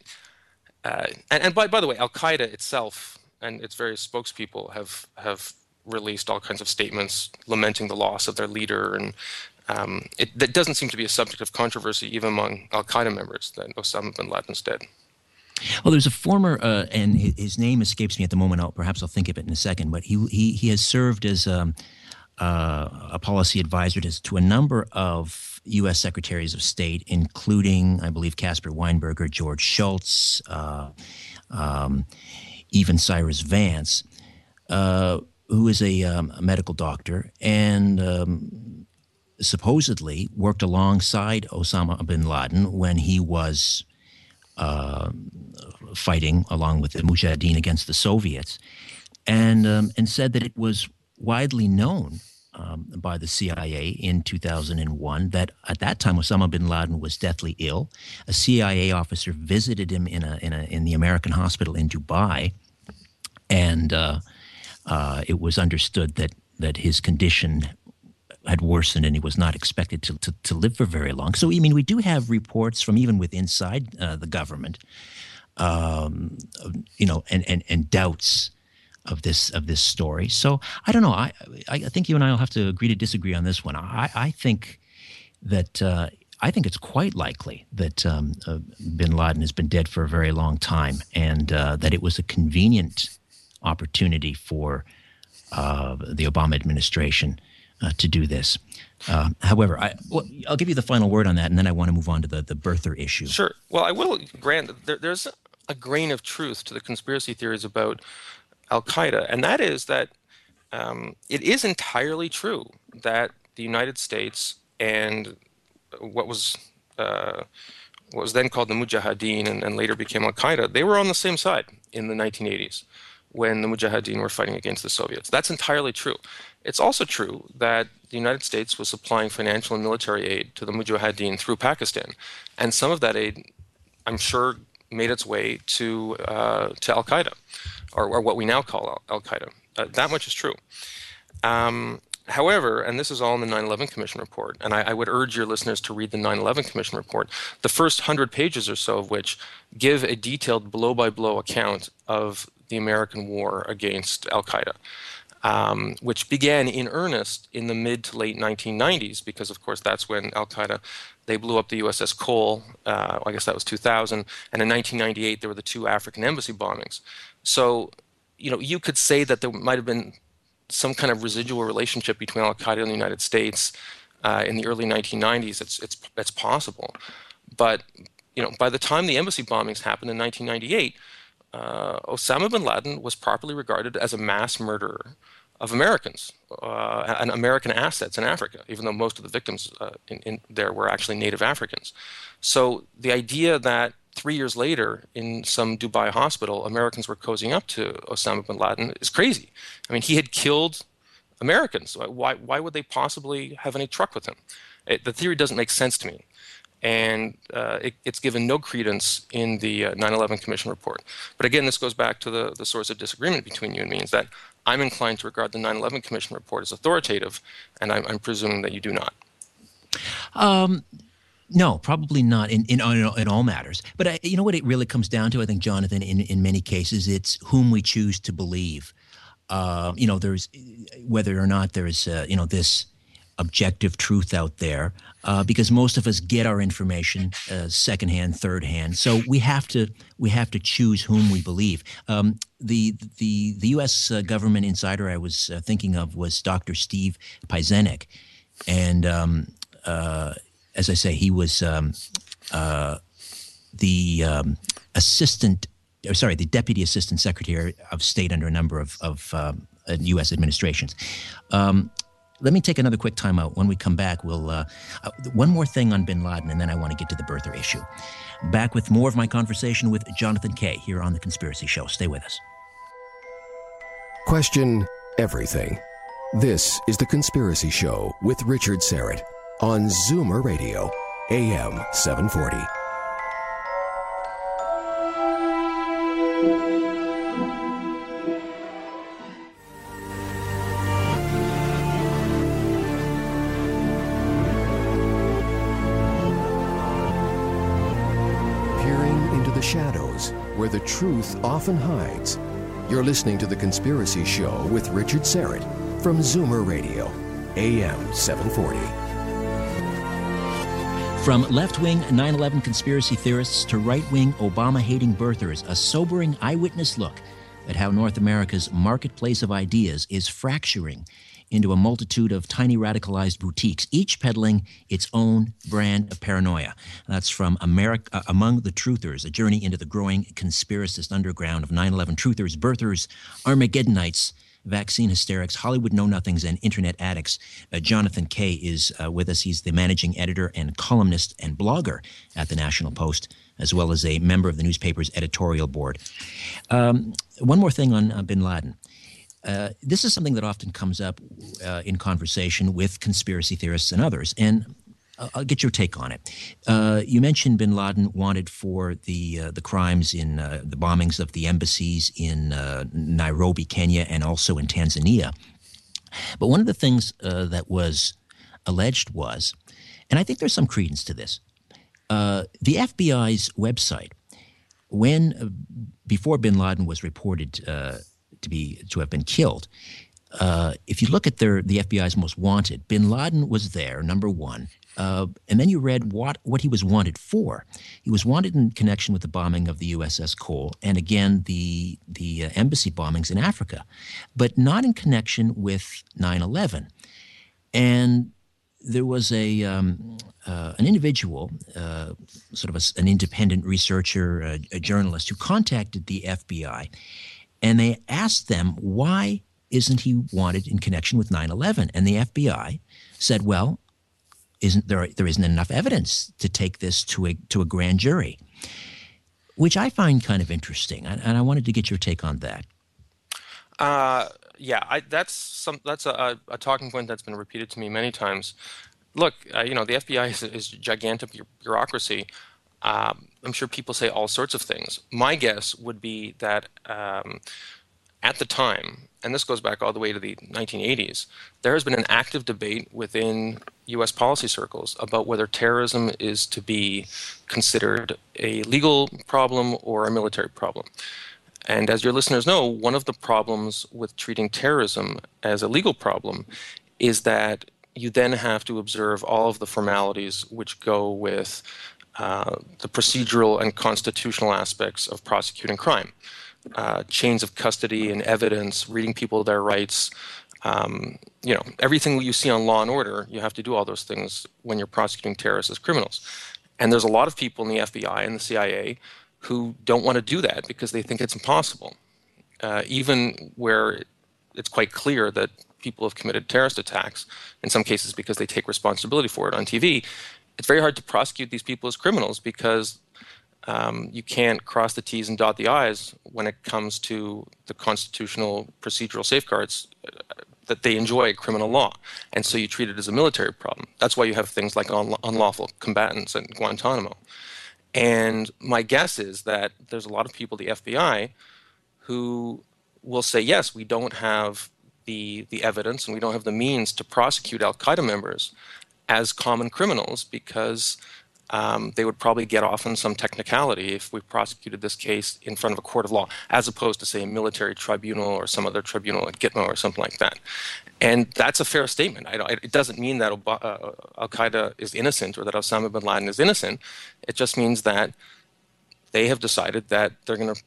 uh, and, and by, by the way, Al Qaeda itself and its various spokespeople have have released all kinds of statements lamenting the loss of their leader, and um, it that doesn't seem to be a subject of controversy even among Al Qaeda members that Osama bin Laden's dead. Well, there's a former, uh, and his name escapes me at the moment. I'll, perhaps I'll think of it in a second. But he he he has served as um, uh, a policy advisor to, to, a number of U.S. secretaries of state, including, I believe, Caspar Weinberger, George Shultz. Uh, um, even Cyrus Vance, uh, who is a, um, a, medical doctor and um, supposedly worked alongside Osama bin Laden when he was uh, fighting along with the Mujahideen against the Soviets, and um, and said that it was widely known um, by the CIA in 2001 that at that time Osama bin Laden was deathly ill. A CIA officer visited him in a in a in the American hospital in Dubai, and uh, uh, it was understood that that his condition had worsened and he was not expected to, to, to, live for very long. So, I mean, we do have reports from even with inside uh, the government, um, you know, and, and, and doubts of this of this story. So I don't know. I I think you and I will have to agree to disagree on this one. I I think that. Uh, I think it's quite likely that um, uh, Bin Laden has been dead for a very long time, and uh, that it was a convenient opportunity for uh, the Obama administration uh, to do this. Uh, however, I, well, I'll give you the final word on that, and then I want to move on to the, the birther issue. Sure. Well, I will grant that there, there's a grain of truth to the conspiracy theories about Al Qaeda, and that is that um, it is entirely true that the United States and what was uh, what was then called the Mujahideen and, and later became Al Qaeda, they were on the same side in the 1980s when the Mujahideen were fighting against the Soviets. That's entirely true. It's also true that the United States was supplying financial and military aid to the Mujahideen through Pakistan, and some of that aid, I'm sure, made its way to uh, to Al Qaeda, or, or, what we now call Al Qaeda. Uh, that much is true. Um, however, and this is all in the 9 11 Commission report, and I, I, would urge your listeners to read the 9 11 Commission report, the first 100 pages or so of which give a detailed blow by blow account of the American war against Al Qaeda. Um, which began in earnest in the mid to late 1990s, because of course that's when Al Qaeda they blew up the USS Cole. Uh, I guess that was 2000, and in 1998 there were the two African embassy bombings. So, you know, you could say that there might have been some kind of residual relationship between Al Qaeda and the United States uh, in the early 1990s. It's it's it's possible, but you know, by the time the embassy bombings happened in 1998 uh, Osama bin Laden was properly regarded as a mass murderer of Americans uh, and American assets in Africa, even though most of the victims uh, in, in there were actually native Africans. So the idea that three years later in some Dubai hospital, Americans were cozying up to Osama bin Laden is crazy. I mean, he had killed Americans. Why, why would they possibly have any truck with him? It, the theory doesn't make sense to me. And uh, it, it's given no credence in the uh, 9 11 Commission report. But again, this goes back to the, the source of disagreement between you and me is that I'm inclined to regard the 9 11 Commission report as authoritative, and I'm, I'm presuming that you do not. Um, no, probably not in, in, in, all matters. But I, you know what it really comes down to, I think, Jonathan, in, in many cases, it's whom we choose to believe. Uh, you know, there's whether or not there's, uh, you know, this objective truth out there, uh, because most of us get our information uh, secondhand, third hand. So we have to we have to choose whom we believe. Um, the the the U.S. Uh, government insider I was uh, thinking of was Dr. Steve Pieczenik, and um, uh, as I say, he was um, uh, the um, assistant, or sorry, the deputy assistant secretary of state under a number of, of um, U.S. administrations. Um, let me take another quick timeout. When we come back, we'll uh, uh, one more thing on Bin Laden, and then I want to get to the birther issue. Back with more of my conversation with Jonathan Kay here on the Conspiracy Show. Stay with us. Question everything. This is the Conspiracy Show with Richard Syrett on Zoomer Radio, AM 740. Where the truth often hides. You're listening to The Conspiracy Show with Richard Syrett from Zoomer Radio, AM 740. From left wing 9 11 conspiracy theorists to right wing Obama hating birthers, a sobering eyewitness look at how North America's marketplace of ideas is fracturing into a multitude of tiny radicalized boutiques, each peddling its own brand of paranoia. That's from America, uh, Among the Truthers, a journey into the growing conspiracist underground of 9 11 truthers, birthers, Armageddonites vaccine hysterics, Hollywood know nothings, and internet addicts. Uh, Jonathan Kay is uh, with us. He's the managing editor and columnist and blogger at the National Post, as well as a member of the newspaper's editorial board. Um, one more thing on uh, bin Laden. Uh, this is something that often comes up uh, in conversation with conspiracy theorists and others. And I'll get your take on it. Uh, you mentioned Bin Laden wanted for the uh, the crimes in uh, the bombings of the embassies in uh, Nairobi, Kenya, and also in Tanzania. But one of the things uh, that was alleged was, and I think there's some credence to this, the FBI's website, when before Bin Laden was reported to be to have been killed. if you look at their the FBI's most wanted, Bin Laden was there, number one, uh, and then you read what, what he was wanted for. He was wanted in connection with the bombing of the USS Cole and again the, the uh, embassy bombings in Africa, but not in connection with 9 11. And there was a um, uh, an individual, uh, sort of a, an independent researcher, a, a journalist, who contacted the FBI, and they asked them why isn't he wanted in connection with 9/11? And the FBI said, "Well, isn't there there isn't enough evidence to take this to a to a grand jury, which I find kind of interesting, and I wanted to get your take on that. Uh, yeah, I, that's some that's a, a, talking point that's been repeated to me many times. Look, uh, you know, the FBI is, is gigantic bureaucracy. Um, I'm sure people say all sorts of things. My guess would be that um, at the time, and this goes back all the way to the 1980s, there has been an active debate within U.S. policy circles about whether terrorism is to be considered a legal problem or a military problem. And as your listeners know, one of the problems with treating terrorism as a legal problem is that you then have to observe all of the formalities which go with uh, the procedural and constitutional aspects of prosecuting crime uh, chains of custody and evidence, reading people their rights. Um, you know, everything you see on Law and Order, you have to do all those things when you're prosecuting terrorists as criminals. And there's a lot of people in the FBI and the CIA who don't want to do that because they think it's impossible. Uh, even where it's quite clear that people have committed terrorist attacks, in some cases because they take responsibility for it on TV, it's very hard to prosecute these people as criminals because um, you can't cross the T's and dot the I's when it comes to the constitutional procedural safeguards uh, that they enjoy criminal law. And so you treat it as a military problem. That's why you have things like unlawful combatants at Guantanamo. And my guess is that there's a lot of people, the FBI, who will say, yes, we don't have the, the evidence and we don't have the means to prosecute Al Qaeda members as common criminals because um, they would probably get off on some technicality if we prosecuted this case in front of a court of law, as opposed to, say, a military tribunal or some other tribunal at Gitmo or something like that. And that's a fair statement. it doesn't mean that uh, Al Qaeda is innocent or that Osama bin Laden is innocent. It just means that they have decided that they're going to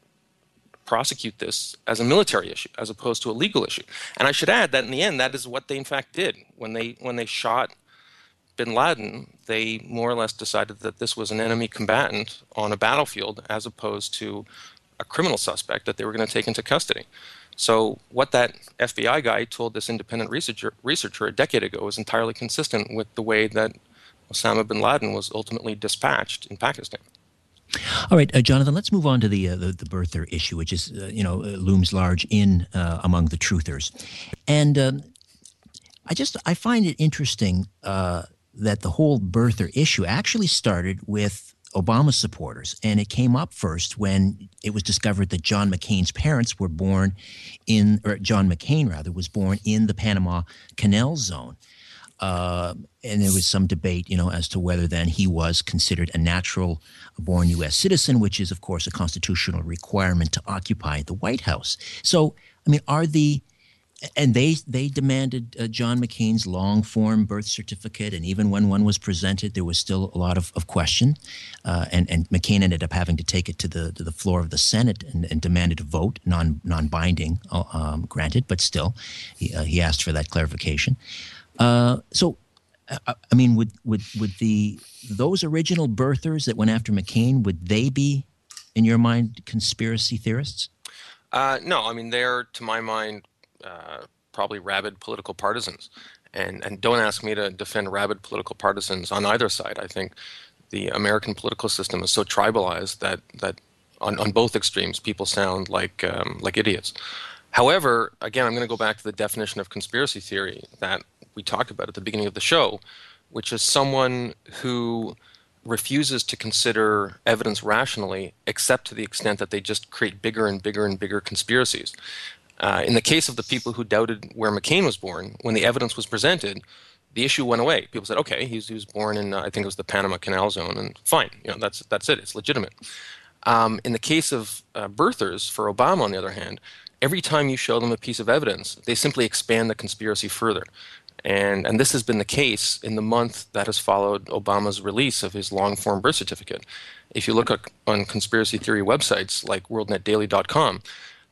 prosecute this as a military issue as opposed to a legal issue. And I should add that in the end, that is what they in fact did when they when they shot bin Laden. They more or less decided that this was an enemy combatant on a battlefield as opposed to a criminal suspect that they were going to take into custody. So what that FBI guy told this independent researcher, researcher a decade ago is entirely consistent with the way that Osama bin Laden was ultimately dispatched in Pakistan. All right, uh, Jonathan. Let's move on to the uh, the, the, birther issue, which is uh, you know uh, looms large in uh, among the truthers, and um, I just I find it interesting uh, that the whole birther issue actually started with Obama supporters, and it came up first when it was discovered that John McCain's parents were born in, or John McCain rather was born in the Panama Canal Zone. Uh, and there was some debate, you know, as to whether then he was considered a natural born U.S. citizen, which is, of course, a constitutional requirement to occupy the White House. So, I mean, are the and they they demanded uh, John McCain's long form birth certificate, and even when one was presented, there was still a lot of, of question, uh, and and McCain ended up having to take it to the to the floor of the Senate and, and demanded a vote, non non binding, uh, um, granted, but still, he, uh, he asked for that clarification. Uh, so, uh, I mean, would would would the those original birthers that went after McCain would they be, in your mind, conspiracy theorists? no, I mean they're to my mind uh, probably rabid political partisans. And, and don't ask me to defend rabid political partisans on either side. I think the American political system is so tribalized that, that on, on both extremes, people sound like, um, like idiots. However, again, I'm going to go back to the definition of conspiracy theory that we talked about at the beginning of the show, which is someone who refuses to consider evidence rationally except to the extent that they just create bigger and bigger and bigger conspiracies. Uh, in the case of the people who doubted where McCain was born, when the evidence was presented, the issue went away. People said, "Okay, he's, he was born in uh, I think it was the Panama Canal Zone, and fine, you know that's that's it. It's legitimate." Um, in the case of uh, birthers for Obama, on the other hand, every time you show them a piece of evidence, they simply expand the conspiracy further. And, and this has been the case in the month that has followed Obama's release of his long form birth certificate. If you look at, on conspiracy theory websites like worldnetdaily.com,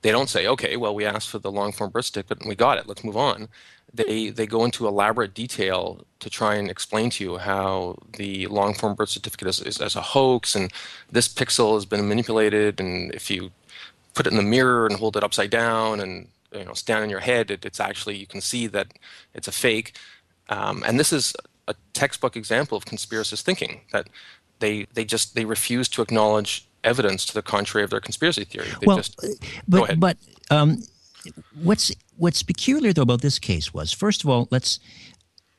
they don't say, okay, well, we asked for the long form birth certificate and we got it. Let's move on. They they go into elaborate detail to try and explain to you how the long form birth certificate is, is as a hoax and this pixel has been manipulated and if you put it in the mirror and hold it upside down and you know stand on your head, it, it's actually you can see that it's a fake. Um, and this is a textbook example of conspiracist thinking that they they just they refuse to acknowledge evidence to the contrary of their conspiracy theory. They well, just, but but um, what's what's peculiar though about this case was first of all let's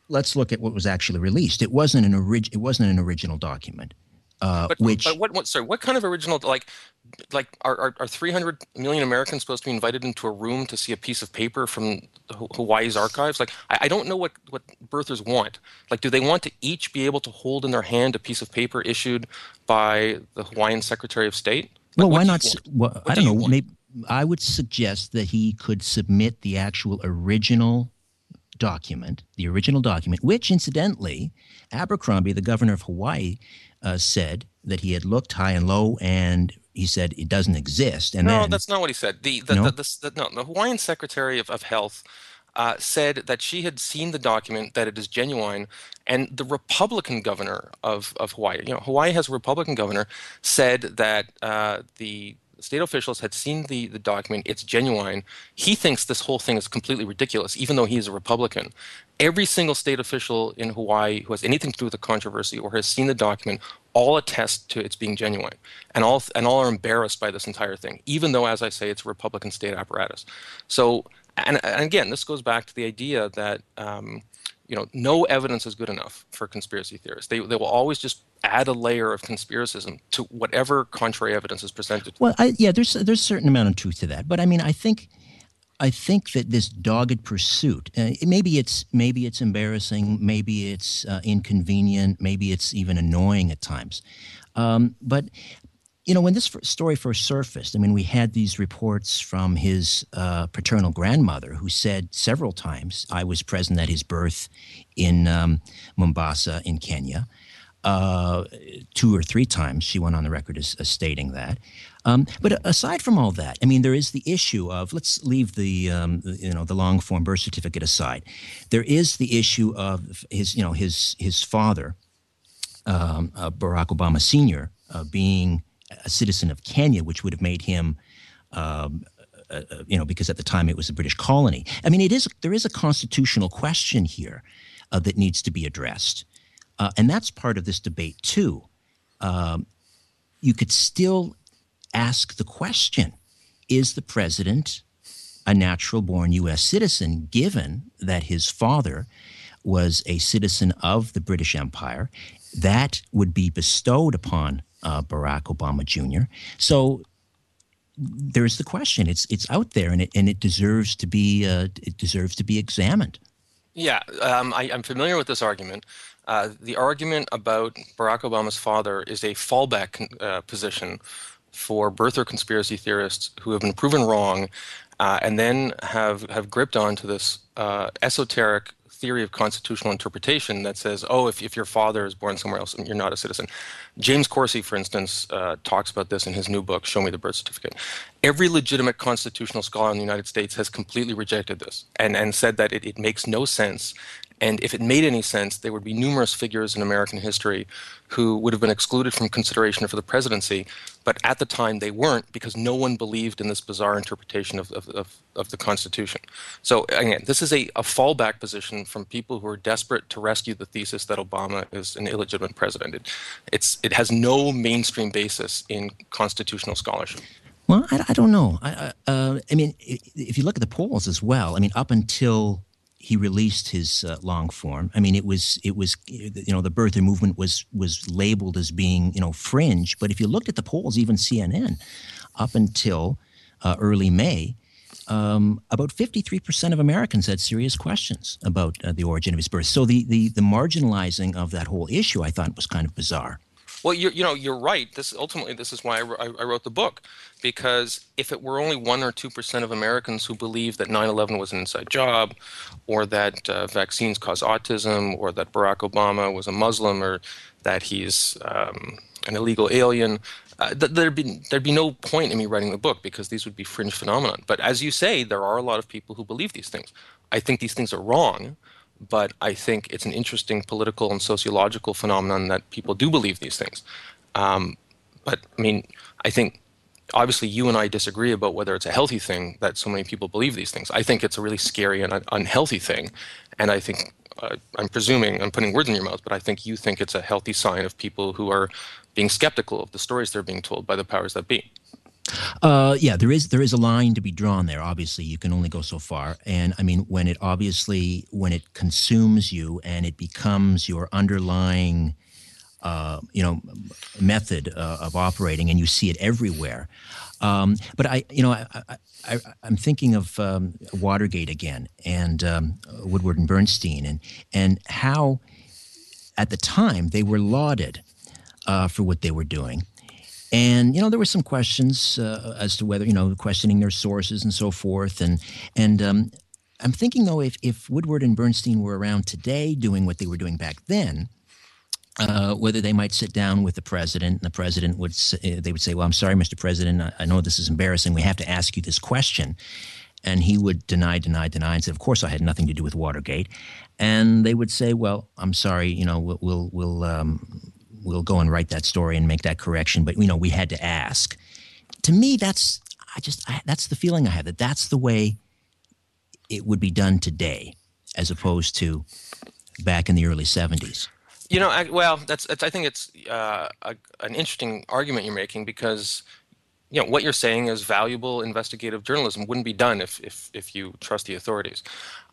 let's look at what was actually released. It wasn't an orig- It wasn't an original document. Uh, but, which but what, what sorry what kind of original like like are, are, are 300 million americans supposed to be invited into a room to see a piece of paper from hawaii's archives like I, I, don't know what what birthers want like do they want to each be able to hold in their hand a piece of paper issued by the hawaiian secretary of state like, well why not well, i don't do know maybe i would suggest that he could submit the actual original document the original document which incidentally abercrombie the governor of hawaii uh, said that he had looked high and low and he said it doesn't exist. And no, then, that's not what he said. The the, no? the, the, the, no, the Hawaiian Secretary of, of Health uh, said that she had seen the document, that it is genuine, and the Republican governor of, of Hawaii, you know, Hawaii has a Republican governor, said that uh, the state officials had seen the, the document. It's genuine. He thinks this whole thing is completely ridiculous, even though he is a Republican. Every single state official in Hawaii who has anything to do with the controversy or has seen the document all attest to its being genuine, and all and all are embarrassed by this entire thing, even though, as I say, it's a Republican state apparatus. So, and, and again, this goes back to the idea that. Um, you know, no evidence is good enough for conspiracy theorists. They, they will always just add a layer of conspiracism to whatever contrary evidence is presented. Well, I, yeah, there's there's a certain amount of truth to that, but I mean, I think I think that this dogged pursuit, uh, maybe it's maybe it's embarrassing, maybe it's uh, inconvenient, maybe it's even annoying at times, um, but. You know, when this story first surfaced, I mean, we had these reports from his uh, paternal grandmother who said several times, I was present at his birth in um, Mombasa in Kenya uh, two or three times she went on the record as, as stating that. Um, but aside from all that, I mean, there is the issue of let's leave the um, you know the long form birth certificate aside. There is the issue of his you know his his father, um, uh, Barack Obama Senior, uh, being a citizen of Kenya, which would have made him. Um, uh, uh, you know, because at the time it was a British colony. I mean, it is there is a constitutional question here uh, that needs to be addressed. Uh, and that's part of this debate, too. Um, you could still ask the question Is the president a natural born U.S. citizen, given that his father was a citizen of the British Empire? That would be bestowed upon uh, Barack Obama Jr. So there's the question. It's it's out there, and it and it deserves to be uh, it deserves to be examined. Yeah, um, I, am familiar with this argument. Uh, the argument about Barack Obama's father is a fallback uh, position for birther conspiracy theorists who have been proven wrong uh, and then have, have gripped onto this uh, esoteric theory of constitutional interpretation that says, oh, if, if your father is born somewhere else, you're not a citizen. James Corsi, for instance, uh, talks about this in his new book, Show Me the Birth Certificate. Every legitimate constitutional scholar in the United States has completely rejected this and, and said that it, it makes no sense and if it made any sense, there would be numerous figures in American history who would have been excluded from consideration for the presidency, but at the time they weren't because no one believed in this bizarre interpretation of, of, of, of the Constitution. So, again, this is a, a fallback position from people who are desperate to rescue the thesis that Obama is an illegitimate president. It, it's, it has no mainstream basis in constitutional scholarship. Well, I, I don't know. I, uh, I mean, if you look at the polls as well, I mean, up until he released his uh, long form. I mean, it was it was you know the birther movement was was labeled as being you know fringe, but if you looked at the polls, even CNN, up until uh, early May, um, about 53% of Americans had serious questions about uh, the origin of his birth. So the, the the marginalizing of that whole issue, I thought, was kind of bizarre. Well, you you know you're right. This ultimately this is why I, I wrote the book because if it were only one or two percent of Americans who believed that 9/11 was an inside job, or that uh, vaccines cause autism, or that Barack Obama was a Muslim, or that he's um, an illegal alien, uh, th- there'd be there'd be no point in me writing the book because these would be fringe phenomenon. But as you say, there are a lot of people who believe these things. I think these things are wrong but I think it's an interesting political and sociological phenomenon that people do believe these things. Um, but I mean, I think obviously you and I disagree about whether it's a healthy thing that so many people believe these things. I think it's a really scary and unhealthy thing, and I think uh, I'm presuming I'm putting words in your mouth, but I think you think it's a healthy sign of people who are being skeptical of the stories they're being told by the powers that be. Uh, yeah, there is there is a line to be drawn there. Obviously, you can only go so far, and I mean when it obviously when it consumes you and it becomes your underlying, uh, you know, method uh, of operating, and you see it everywhere. Um, but I, you know, I, I, am thinking of um, Watergate again, and um, Woodward and Bernstein, and and how at the time they were lauded uh, for what they were doing and you know there were some questions uh, as to whether you know questioning their sources and so forth. And and um, I'm thinking though if if Woodward and Bernstein were around today doing what they were doing back then. Uh, whether they might sit down with the president, and the president would say, they would say, "Well, I'm sorry, Mr. President, I, I know this is embarrassing. We have to ask you this question." and he would deny, deny, deny, and say, "Of course, I had nothing to do with Watergate." And they would say, "Well, I'm sorry, you know, we'll we'll, we'll um, we'll go and write that story and make that correction. But you know, we had to ask. to me, that's I just I, that's the feeling I have that that's the way it would be done today, as opposed to back in the early '70s. You know, I, well, that's, that's, I think it's uh, a, an interesting argument you're making because you know what you're saying is valuable investigative journalism wouldn't be done if if, if you trust the authorities.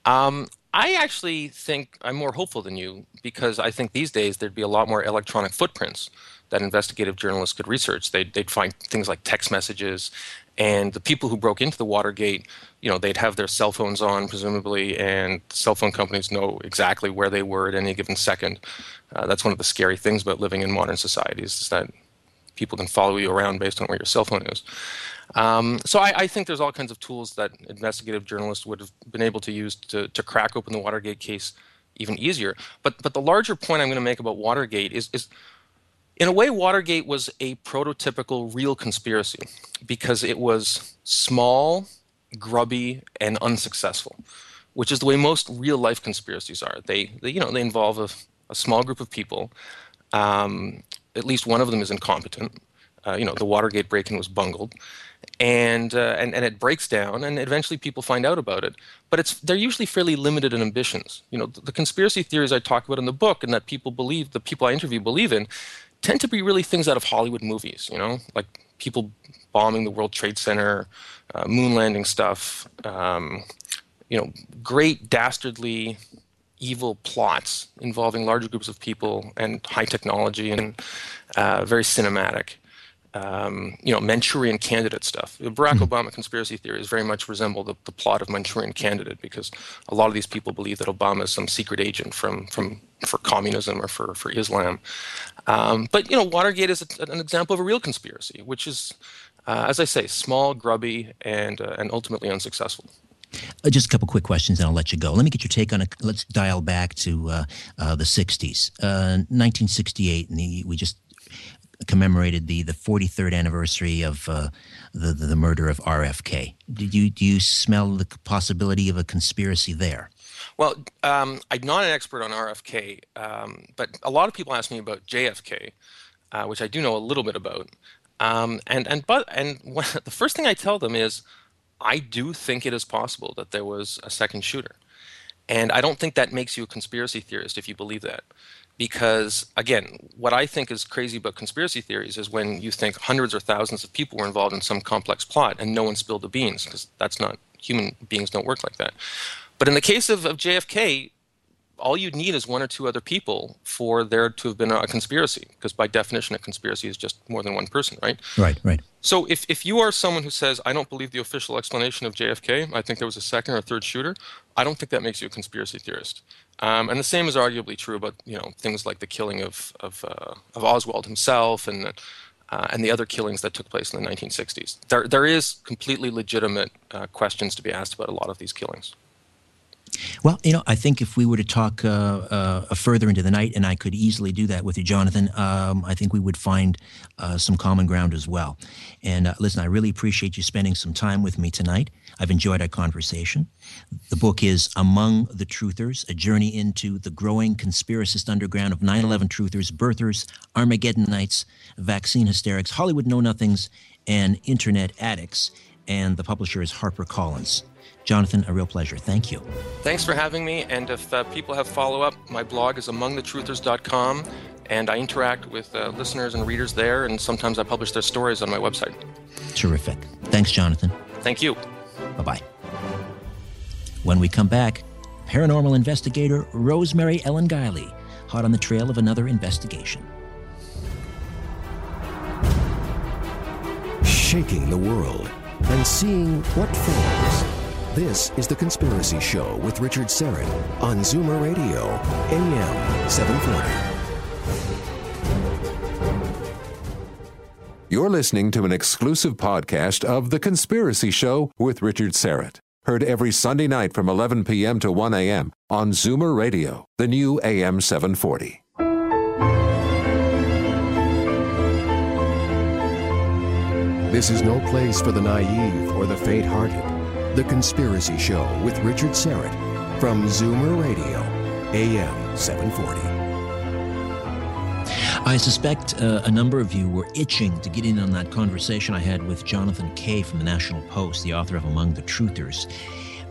Um, I actually think I'm more hopeful than you because I think these days there'd be a lot more electronic footprints that investigative journalists could research. They'd, they'd find things like text messages, and the people who broke into the Watergate, you know, they'd have their cell phones on, presumably, and cell phone companies know exactly where they were at any given second. Uh, that's one of the scary things about living in modern societies is that people can follow you around based on where your cell phone is. Um, so I, I, think there's all kinds of tools that investigative journalists would have been able to use to, to crack open the Watergate case even easier. But but the larger point I'm going to make about Watergate is is in a way Watergate was a prototypical real conspiracy because it was small, grubby, and unsuccessful, which is the way most real life conspiracies are. They, they you know they involve a, a small group of people. Um, at least one of them is incompetent. Uh, you know, the Watergate break-in was bungled, and, uh, and and it breaks down, and eventually people find out about it. But it's they're usually fairly limited in ambitions. You know, the, the conspiracy theories I talk about in the book, and that people believe, the people I interview believe in, tend to be really things out of Hollywood movies. You know, like people bombing the World Trade Center, uh, moon landing stuff. Um, you know, great dastardly evil plots involving larger groups of people and high technology and uh, very cinematic. Um, you know, Manchurian candidate stuff. The Barack mm-hmm. Obama conspiracy theories very much resemble the, the, plot of Manchurian candidate because a lot of these people believe that Obama is some secret agent from, from for communism or for, for Islam. Um, but, you know, Watergate is a, an example of a real conspiracy, which is, uh, as I say, small, grubby, and, uh, and ultimately unsuccessful. Uh, just a couple quick questions, and I'll let you go. Let me get your take on it. Let's dial back to uh, uh, the '60s, 1968, and the, we just commemorated the the 43rd anniversary of uh, the, the, the murder of RFK. Did you do you smell the possibility of a conspiracy there? Well, um, I'm not an expert on RFK, um, but a lot of people ask me about JFK, uh, which I do know a little bit about. Um, and and but and the first thing I tell them is I do think it is possible that there was a second shooter. And I don't think that makes you a conspiracy theorist if you believe that. Because, again, what I think is crazy about conspiracy theories is when you think hundreds or thousands of people were involved in some complex plot and no one spilled the beans, because that's not, human beings don't work like that. But in the case of, of JFK, all you'd need is one or two other people for there to have been a conspiracy, because by definition, a conspiracy is just more than one person, right? Right, right. So if, if you are someone who says, I don't believe the official explanation of JFK, I think there was a second or third shooter, I don't think that makes you a conspiracy theorist. Um, and the same is arguably true about you know things like the killing of of, uh, of Oswald himself and uh, and the other killings that took place in the 1960s. There there is completely legitimate uh, questions to be asked about a lot of these killings. Well, you know, I think if we were to talk uh, uh, further into the night, and I could easily do that with you, Jonathan, um, I think we would find uh, some common ground as well. And uh, listen, I really appreciate you spending some time with me tonight. I've enjoyed our conversation. The book is Among the Truthers, a journey into the growing conspiracist underground of 9 11 truthers, birthers, Armageddonites, vaccine hysterics, Hollywood know nothings, and internet addicts. And the publisher is HarperCollins. Jonathan, a real pleasure. Thank you. Thanks for having me. And if uh, people have follow up, my blog is amongthetruthers.com, and I interact with uh, listeners and readers there, and sometimes I publish their stories on my website. Terrific. Thanks, Jonathan. Thank you. Bye bye. When we come back, paranormal investigator Rosemary Ellen Guiley, hot on the trail of another investigation. Shaking the world and seeing what forms this is The Conspiracy Show with Richard Syrett on Zoomer Radio, AM 740. You're listening to an exclusive podcast of The Conspiracy Show with Richard Syrett. Heard every Sunday night from 11 p.m. to 1 a.m. on Zoomer Radio, the new AM 740. This is no place for the naive or the faint hearted. The Conspiracy Show with Richard Syrett from Zoomer Radio, AM 740. I suspect uh, a number of you were itching to get in on that conversation I had with Jonathan Kay from the National Post, the author of Among the Truthers,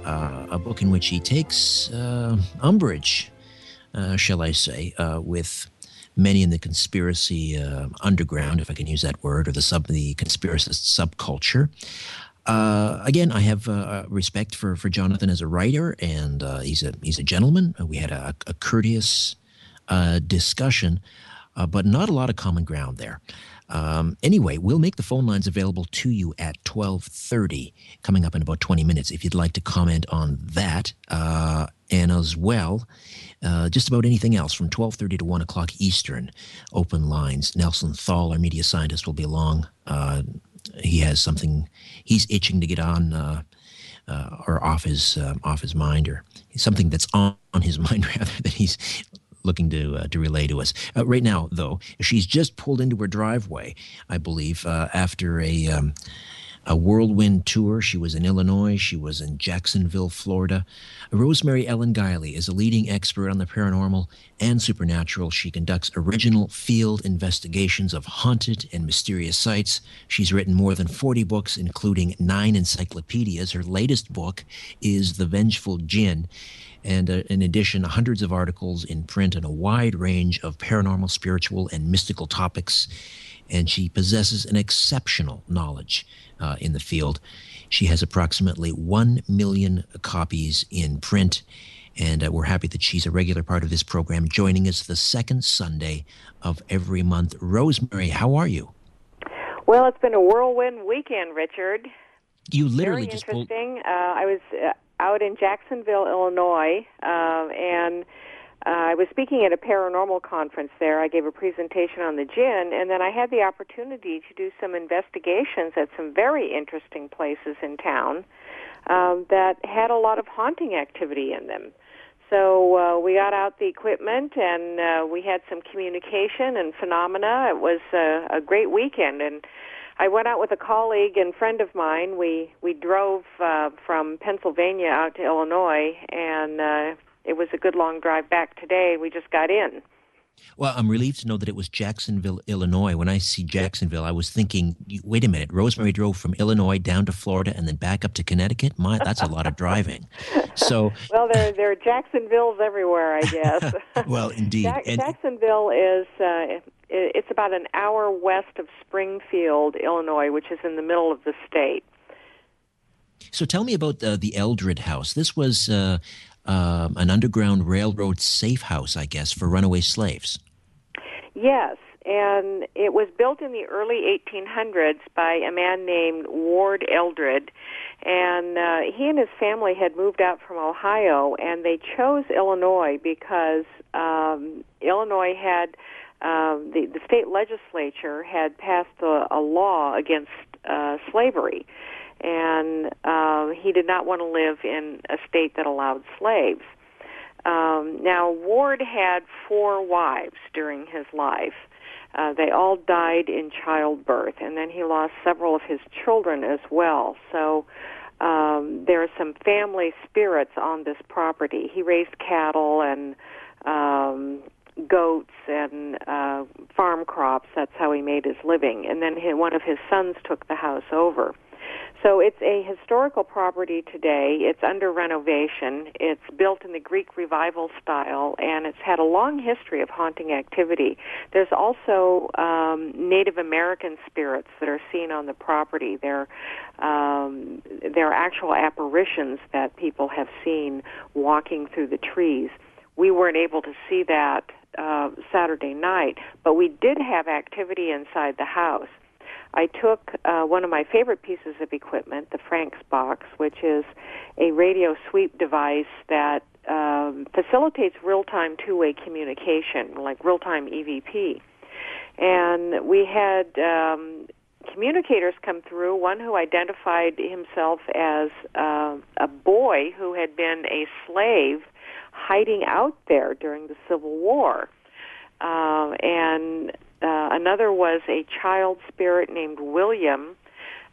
uh, a book in which he takes uh, umbrage, uh, shall I say, uh, with many in the conspiracy uh, underground, if I can use that word, or the sub the conspiracist subculture. Uh, again, I have uh, respect for, for Jonathan as a writer, and uh, he's a he's a gentleman. We had a, a courteous discussion uh, but not a lot of common ground there. Um, anyway, we'll make the phone lines available to you at 1230, coming up in about 20 minutes, if you'd like to comment on that. Uh, and as well, uh, just about anything else from 1230 to 1 o'clock Eastern, open lines. Nelson Thall, our media scientist, will be along. Uh, he has something he's itching to get on uh, uh, or off his off his mind or something that's on, on his mind rather that he's looking to uh, to relay to us. Uh, right now, though, she's just pulled into her driveway, I believe, uh, after a. Um, a whirlwind tour. She was in Illinois. She was in Jacksonville, Florida. Rosemary Ellen Guiley is a leading expert on the paranormal and supernatural. She conducts original field investigations of haunted and mysterious sites. She's written more than 40 books, including nine encyclopedias. Her latest book is The Vengeful Jinn and uh, in addition, hundreds of articles in print on a wide range of paranormal, spiritual, and mystical topics. And she possesses an exceptional knowledge uh, in the field. She has approximately 1 million copies in print. And uh, we're happy that she's a regular part of this program, joining us the second Sunday of every month. Rosemary, how are you? Well, it's been a whirlwind weekend, Richard. You literally Very just interesting. Pulled... Uh, I was uh, out in Jacksonville, Illinois, uh, and uh, I was speaking at a paranormal conference there. I gave a presentation on the jinn, and then I had the opportunity to do some investigations at some very interesting places in town um, that had a lot of haunting activity in them. So uh, we got out the equipment and uh, we had some communication and phenomena. It was uh, a great weekend, and I went out with a colleague and friend of mine. We we drove uh, from Pennsylvania out to Illinois, and uh, it was a good long drive back today. We just got in. Well, I'm relieved to know that it was Jacksonville, Illinois. When I see Jacksonville, I was thinking, wait a minute, Rosemary drove from Illinois down to Florida and then back up to Connecticut. My, that's a lot of driving. So, well, there there are Jacksonvilles everywhere, I guess. well, indeed. Jack- Jacksonville is uh, it's about an hour west of Springfield, Illinois, which is in the middle of the state. So tell me about uh, the Eldred House. This was uh, uh, an Underground Railroad safe house, I guess, for runaway slaves. Yes, and it was built in the early 1800s by a man named Ward Eldred. And uh, he and his family had moved out from Ohio, and they chose Illinois because um, Illinois had um, the, the state legislature had passed a, a law against uh, slavery, and uh, he did not want to live in a state that allowed slaves. Um, now, Ward had four wives during his life. Uh, they all died in childbirth, and then he lost several of his children as well. So um, there are some family spirits on this property. He raised cattle and um, goats and uh, farm crops. That's how he made his living. And then he, one of his sons took the house over. So it's a historical property today. It's under renovation. It's built in the Greek revival style, and it's had a long history of haunting activity. There's also um, Native American spirits that are seen on the property. They're um, they're actual apparitions that people have seen walking through the trees. We weren't able to see that uh, Saturday night, but we did have activity inside the house. I took uh, one of my favorite pieces of equipment, the Frank's box, which is a radio sweep device that um, facilitates real-time two-way communication, like real-time EVP. And we had um, communicators come through. One who identified himself as uh, a boy who had been a slave hiding out there during the Civil War. Uh, and uh, another was a child spirit named William.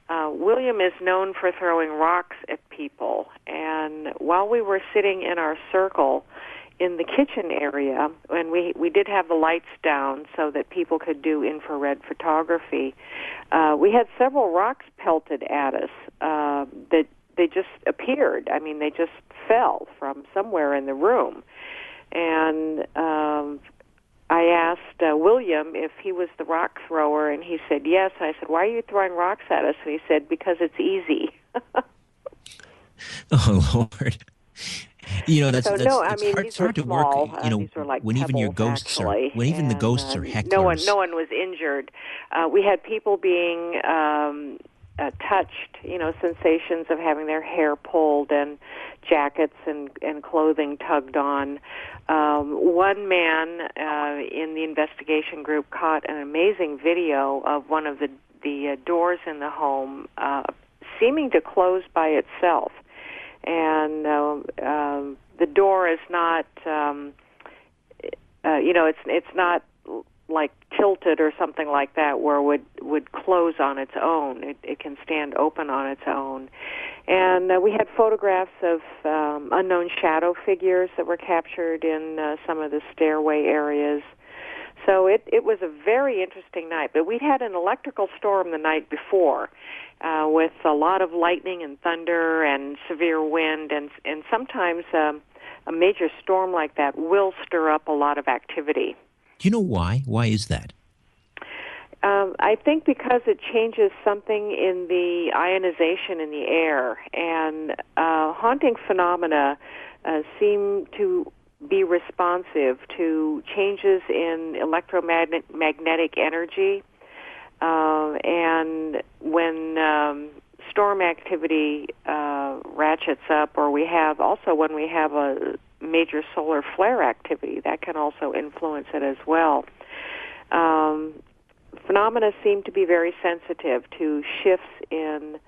Uh, William is known for throwing rocks at people, and while we were sitting in our circle, in the kitchen area, and we we did have the lights down so that people could do infrared photography. Uh, we had several rocks pelted at us uh, that they just appeared. I mean, they just fell from somewhere in the room, and um, I asked uh, William if he was the rock thrower, and he said yes. I said, "Why are you throwing rocks at us?" And he said, "Because it's easy." oh Lord. You know that's, so, that's no, I mean, hard, it's hard to small. work. You know, uh, these were like when even your ghosts actually, are when even the ghosts uh, are hecklers. No one, no one was injured. Uh, we had people being um, uh, touched. You know, sensations of having their hair pulled and jackets and and clothing tugged on. Um, one man uh, in the investigation group caught an amazing video of one of the the uh, doors in the home uh, seeming to close by itself, and uh, um, the door is not. Um, uh, you know, it's it's not like tilted or something like that where would would close on its own. It, it can stand open on its own. And uh, we had photographs of um, unknown shadow figures that were captured in uh, some of the stairway areas. So it it was a very interesting night. But we'd had an electrical storm the night before, uh, with a lot of lightning and thunder and severe wind, and and sometimes um, a major storm like that will stir up a lot of activity. Do you know why? Why is that? Um, I think because it changes something in the ionization in the air, and uh, haunting phenomena uh, seem to be responsive to changes in electromagnetic energy. Uh, and when um, storm activity uh, ratchets up, or we have also when we have a major solar flare activity, that can also influence it as well. Um, phenomena seem to be very sensitive to shifts in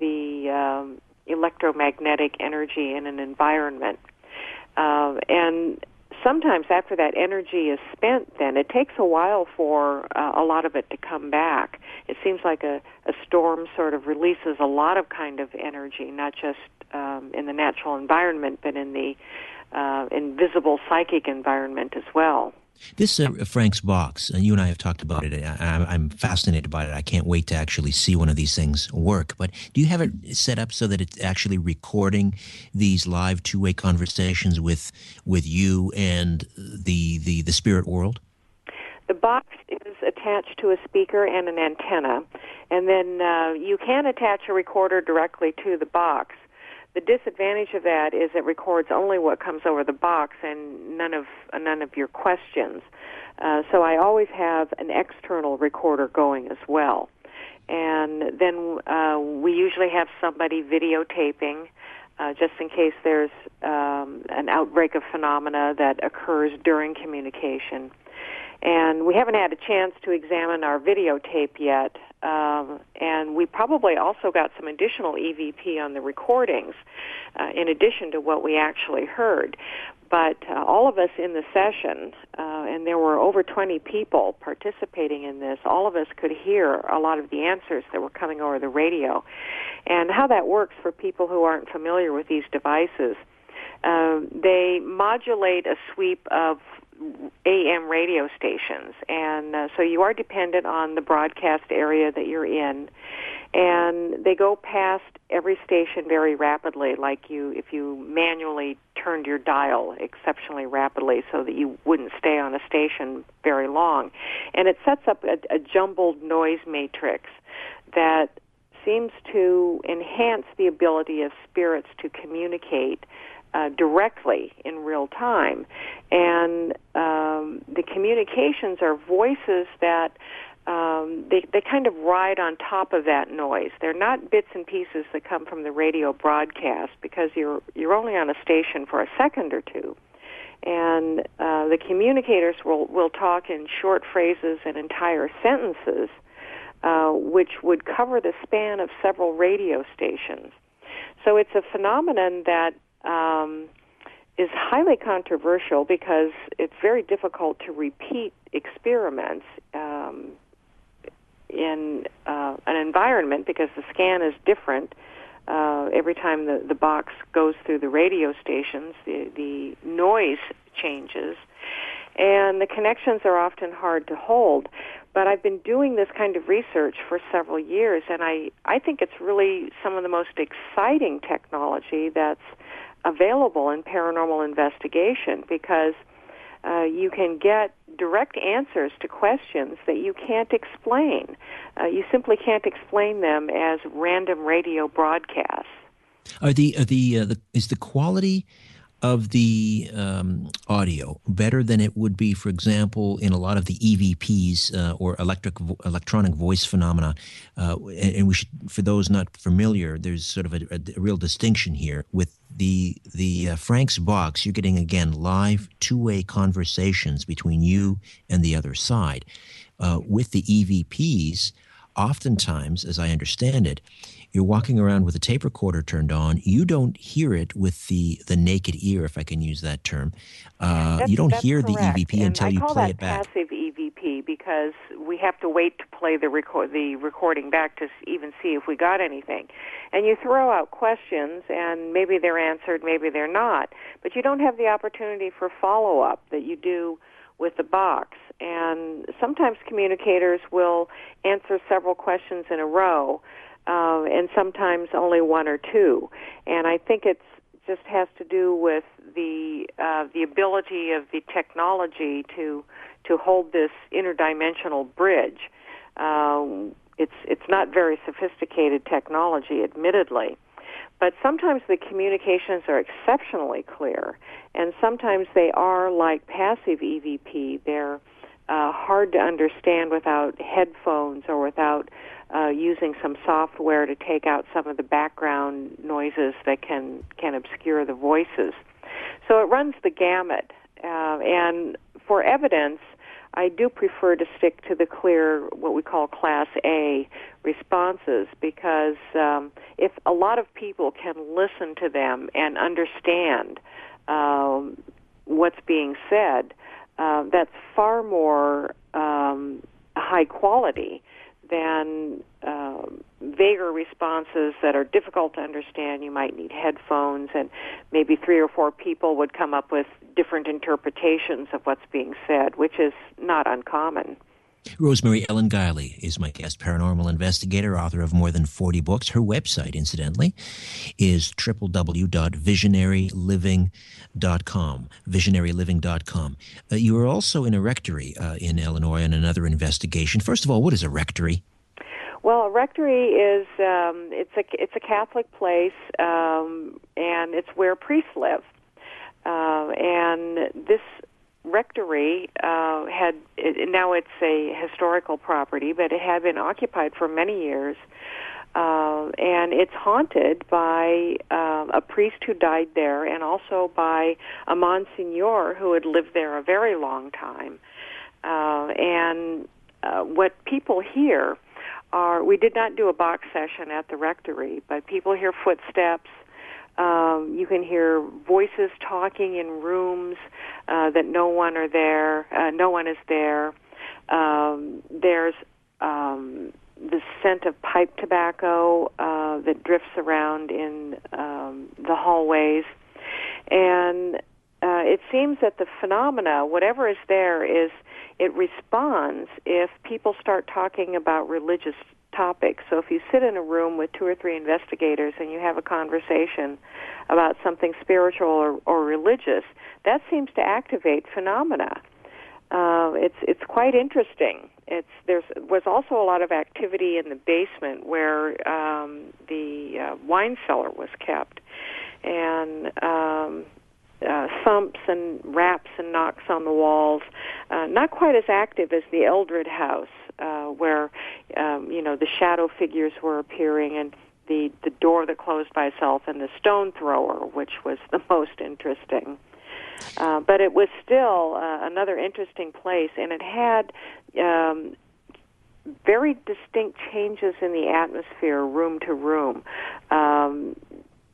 the um, electromagnetic energy in an environment. Uh, and sometimes after that energy is spent, then it takes a while for uh, a lot of it to come back. It seems like a, a storm sort of releases a lot of kind of energy, not just um, in the natural environment, but in the uh, invisible psychic environment as well. This uh, Frank's box, and you and I have talked about it. I, am fascinated by it. I can't wait to actually see one of these things work. But do you have it set up so that it's actually recording these live two-way conversations with with you and the the, the spirit world? The box is attached to a speaker and an antenna, and then uh, you can attach a recorder directly to the box. The disadvantage of that is it records only what comes over the box and none of uh, none of your questions. Uh, so I always have an external recorder going as well, and then uh, we usually have somebody videotaping. Uh, just in case there's um, an outbreak of phenomena that occurs during communication. And we haven't had a chance to examine our videotape yet, um, and we probably also got some additional EVP on the recordings, uh, in addition to what we actually heard. But uh, all of us in the session, uh, and there were over 20 people participating in this, all of us could hear a lot of the answers that were coming over the radio. And how that works for people who aren't familiar with these devices, uh, they modulate a sweep of AM radio stations, and uh, so you are dependent on the broadcast area that you're in. And they go past every station very rapidly, like you if you manually turned your dial exceptionally rapidly, so that you wouldn't stay on a station very long. And it sets up a, a jumbled noise matrix that seems to enhance the ability of spirits to communicate uh, directly in real time. And um, the communications are voices that um, they, they kind of ride on top of that noise. They're not bits and pieces that come from the radio broadcast because you're, you're only on a station for a second or two. And uh, the communicators will, will talk in short phrases and entire sentences, uh, which would cover the span of several radio stations. So it's a phenomenon that um, is highly controversial because it's very difficult to repeat experiments um, in uh, an environment because the scan is different. Uh, every time the, the box goes through the radio stations, the, the noise changes. And the connections are often hard to hold. But I've been doing this kind of research for several years, and I, I think it's really some of the most exciting technology that's available in paranormal investigation because uh, you can get direct answers to questions that you can't explain. Uh, you simply can't explain them as random radio broadcasts. Are the are the, uh, the is the quality of the um, audio better than it would be, for example, in a lot of the EVPs uh, or electric electronic voice phenomena. Uh, and, and, we should, for those not familiar, there's sort of a, a, a real distinction here with the the uh, Frank's box. You're getting again live two way conversations between you and the other side. Uh, with the EVPs, oftentimes, as I understand it, you're walking around with a tape recorder turned on. You don't hear it with the the naked ear, if I can use that term. Uh, you don't hear correct. the EVP and until you play it back. passive EVP because we have to wait to play the record the recording back to even see if we got anything. And you throw out questions, and maybe they're answered, maybe they're not. But you don't have the opportunity for follow up that you do with the box. And sometimes communicators will answer several questions in a row uh, and sometimes only one or two. And I think it's just has to do with the uh, the ability of the technology to to hold this interdimensional bridge. Uh, it's it's not very sophisticated technology, admittedly, but sometimes the communications are exceptionally clear, and sometimes they are like passive EVP. They're uh, hard to understand without headphones or without uh, using some software to take out some of the background noises that can can obscure the voices. So it runs the gamut. Uh, and for evidence, I do prefer to stick to the clear, what we call Class A responses, because um, if a lot of people can listen to them and understand um, what's being said, uh, that's far more um, high quality than uh, vaguer responses that are difficult to understand. You might need headphones, and maybe three or four people would come up with different interpretations of what's being said, which is not uncommon. Rosemary Ellen Guiley is my guest, paranormal investigator, author of more than 40 books. Her website, incidentally, is www.visionaryliving.com. Visionaryliving.com. Uh, you are also in a rectory uh, in Illinois on another investigation. First of all, what is a rectory? Well, a rectory is um, it's a it's a Catholic place, um, and it's where priests live. Uh, and this rectory uh, had it, now it's a historical property, but it had been occupied for many years, uh, and it's haunted by uh, a priest who died there, and also by a monsignor who had lived there a very long time. Uh, and uh, what people hear are we did not do a box session at the rectory, but people hear footsteps um, you can hear voices talking in rooms uh, that no one are there. Uh, no one is there. Um, there's um, the scent of pipe tobacco uh, that drifts around in um, the hallways, and uh, it seems that the phenomena, whatever is there, is it responds if people start talking about religious topic. So if you sit in a room with two or three investigators and you have a conversation about something spiritual or, or religious, that seems to activate phenomena. Uh, it's it's quite interesting. It's there's was also a lot of activity in the basement where um, the uh, wine cellar was kept, and um, uh, thumps and raps and knocks on the walls. Uh, not quite as active as the Eldred house, uh, where um, you know the shadow figures were appearing and the the door that closed by itself and the stone thrower, which was the most interesting. Uh, but it was still uh, another interesting place, and it had um, very distinct changes in the atmosphere, room to room. Um,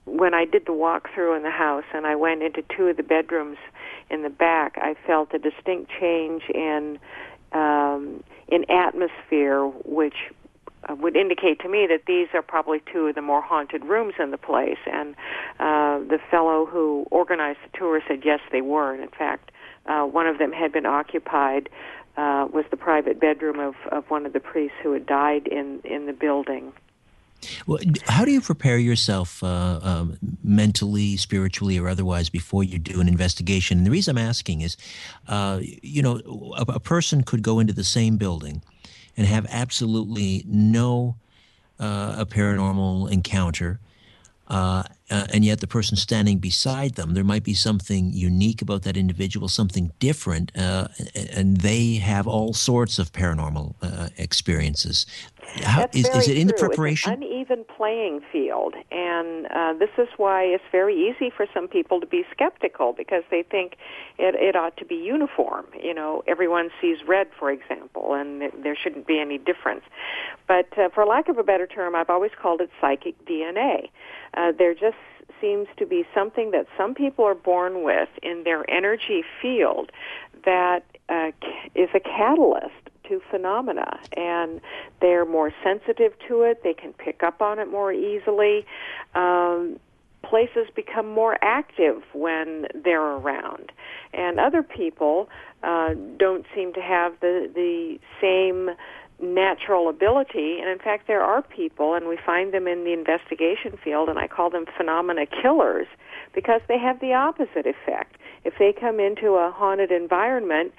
when I did the walkthrough in the house and I went into two of the bedrooms in the back, I felt a distinct change in um, in atmosphere, which uh, would indicate to me that these are probably two of the more haunted rooms in the place. And uh, the fellow who organized the tour said yes, they were. And in fact, uh, one of them had been occupied. Uh, was the private bedroom of, of one of the priests who had died in, in the building. Well, how do you prepare yourself uh, um, mentally, spiritually, or otherwise before you do an investigation? And the reason I'm asking is, uh, you know, a, a, person could go into the same building and have absolutely no uh, a paranormal encounter. Uh, and yet, the person standing beside them, there might be something unique about that individual, something different, uh, and they have all sorts of paranormal uh, experiences. How, That's is, it in true. the preparation? It's an uneven playing field, and uh, this is why it's very easy for some people to be skeptical because they think it, it ought to be uniform. You know, everyone sees red, for example, and there shouldn't be any difference. But uh, for lack of a better term, I've always called it psychic DNA. Uh, there just seems to be something that some people are born with in their energy field that uh, is a catalyst to phenomena and they're more sensitive to it they can pick up on it more easily um, places become more active when they're around. And other people uh, don't seem to have the the same natural ability and in fact there are people and we find them in the investigation field and I call them phenomena killers because they have the opposite effect if they come into a haunted environment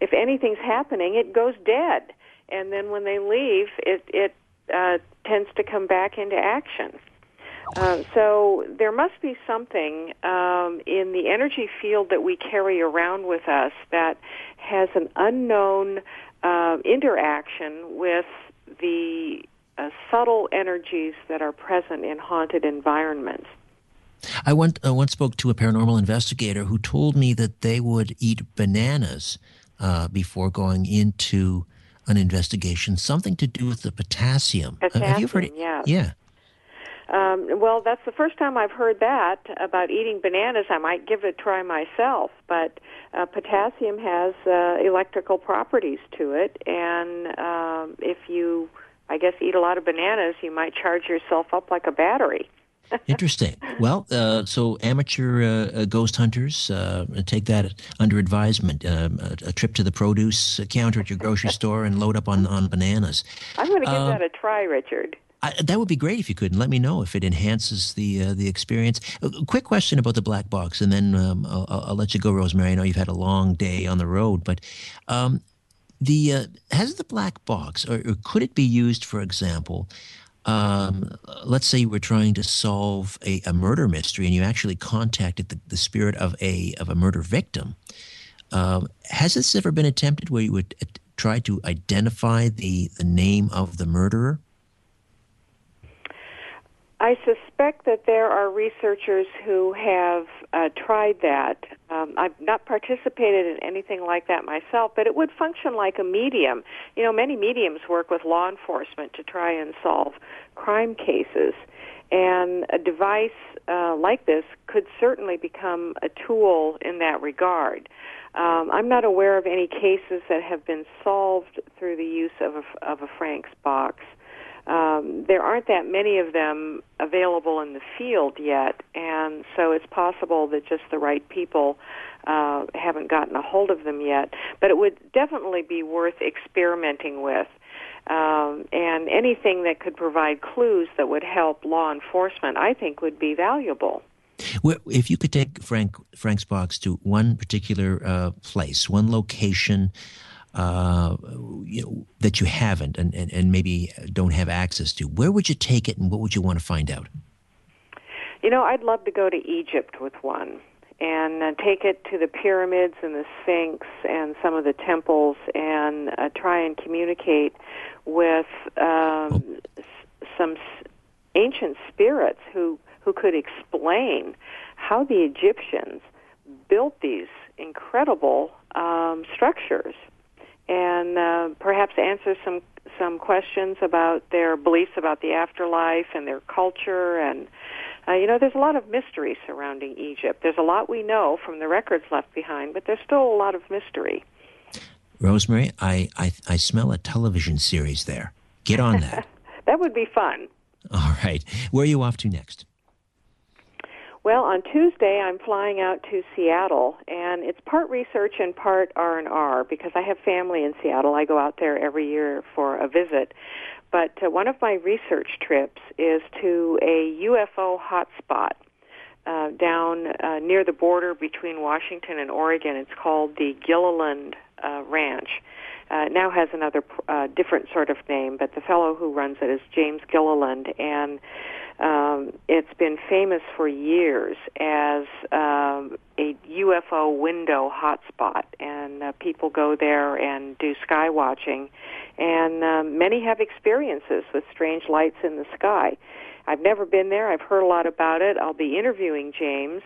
if anything's happening, it goes dead, and then when they leave, it it uh, tends to come back into action. Uh, so there must be something um, in the energy field that we carry around with us that has an unknown uh, interaction with the uh, subtle energies that are present in haunted environments. I once, I once spoke to a paranormal investigator who told me that they would eat bananas uh, before going into an investigation, something to do with the potassium. potassium Have you heard it? Yes. Yeah. Um, well, that's the first time I've heard that about eating bananas. I might give it a try myself, but uh, potassium has uh, electrical properties to it, and um, if you, I guess, eat a lot of bananas, you might charge yourself up like a battery. Interesting. Well, uh, so amateur uh, uh, ghost hunters uh, take that under advisement. Um, a, a, trip to the produce counter at your grocery store and load up on, on bananas. I'm going to give Um, that a try, Richard. I, that would be great if you could, and let me know if it enhances the uh, the experience. A quick question about the black box, and then um, I'll, I'll, let you go, Rosemary. I know you've had a long day on the road, but um, the uh, has the black box, or, or could it be used, for example? Um, let's say you were trying to solve a, a murder mystery, and you actually contacted the, the spirit of a of a murder victim. Um, has this ever been attempted where you would uh, try to identify the, the name of the murderer? I suspect that there are researchers who have uh, tried that. Um, I've not participated in anything like that myself, but it would function like a medium. You know, many mediums work with law enforcement to try and solve crime cases, and a device uh, like this could certainly become a tool in that regard. Um, I'm not aware of any cases that have been solved through the use of a, of a Frank's box um, there aren't that many of them available in the field yet, and so it's possible that just the right people uh, haven't gotten a hold of them yet. But it would definitely be worth experimenting with. Um, and anything that could provide clues that would help law enforcement, I think, would be valuable. Well, if you could take Frank Frank's box to one particular uh, place, one location, uh, you know, that you haven't and, and, and maybe don't have access to, where would you take it and what would you want to find out? You know, I'd love to go to Egypt with one and uh, take it to the pyramids and the Sphinx and some of the temples and uh, try and communicate with um, oh. s- some s- ancient spirits who, who could explain how the Egyptians built these incredible um, structures and uh, perhaps answer some some questions about their beliefs about the afterlife and their culture and uh, you know there's a lot of mystery surrounding Egypt. There's a lot we know from the records left behind, but there's still a lot of mystery. Rosemary, I I, I smell a television series there. Get on that. that would be fun. All right. Where are you off to next? Well, on Tuesday I'm flying out to Seattle, and it's part research and part R and R because I have family in Seattle. I go out there every year for a visit. But uh, one of my research trips is to a UFO hotspot uh, down uh, near the border between Washington and Oregon. It's called the Gilliland uh, Ranch. Uh, now has another uh, different sort of name, but the fellow who runs it is James Gilliland, and um, it's been famous for years as um, a UFO window hotspot, and uh, people go there and do sky watching, and um, many have experiences with strange lights in the sky. I've never been there. I've heard a lot about it. I'll be interviewing James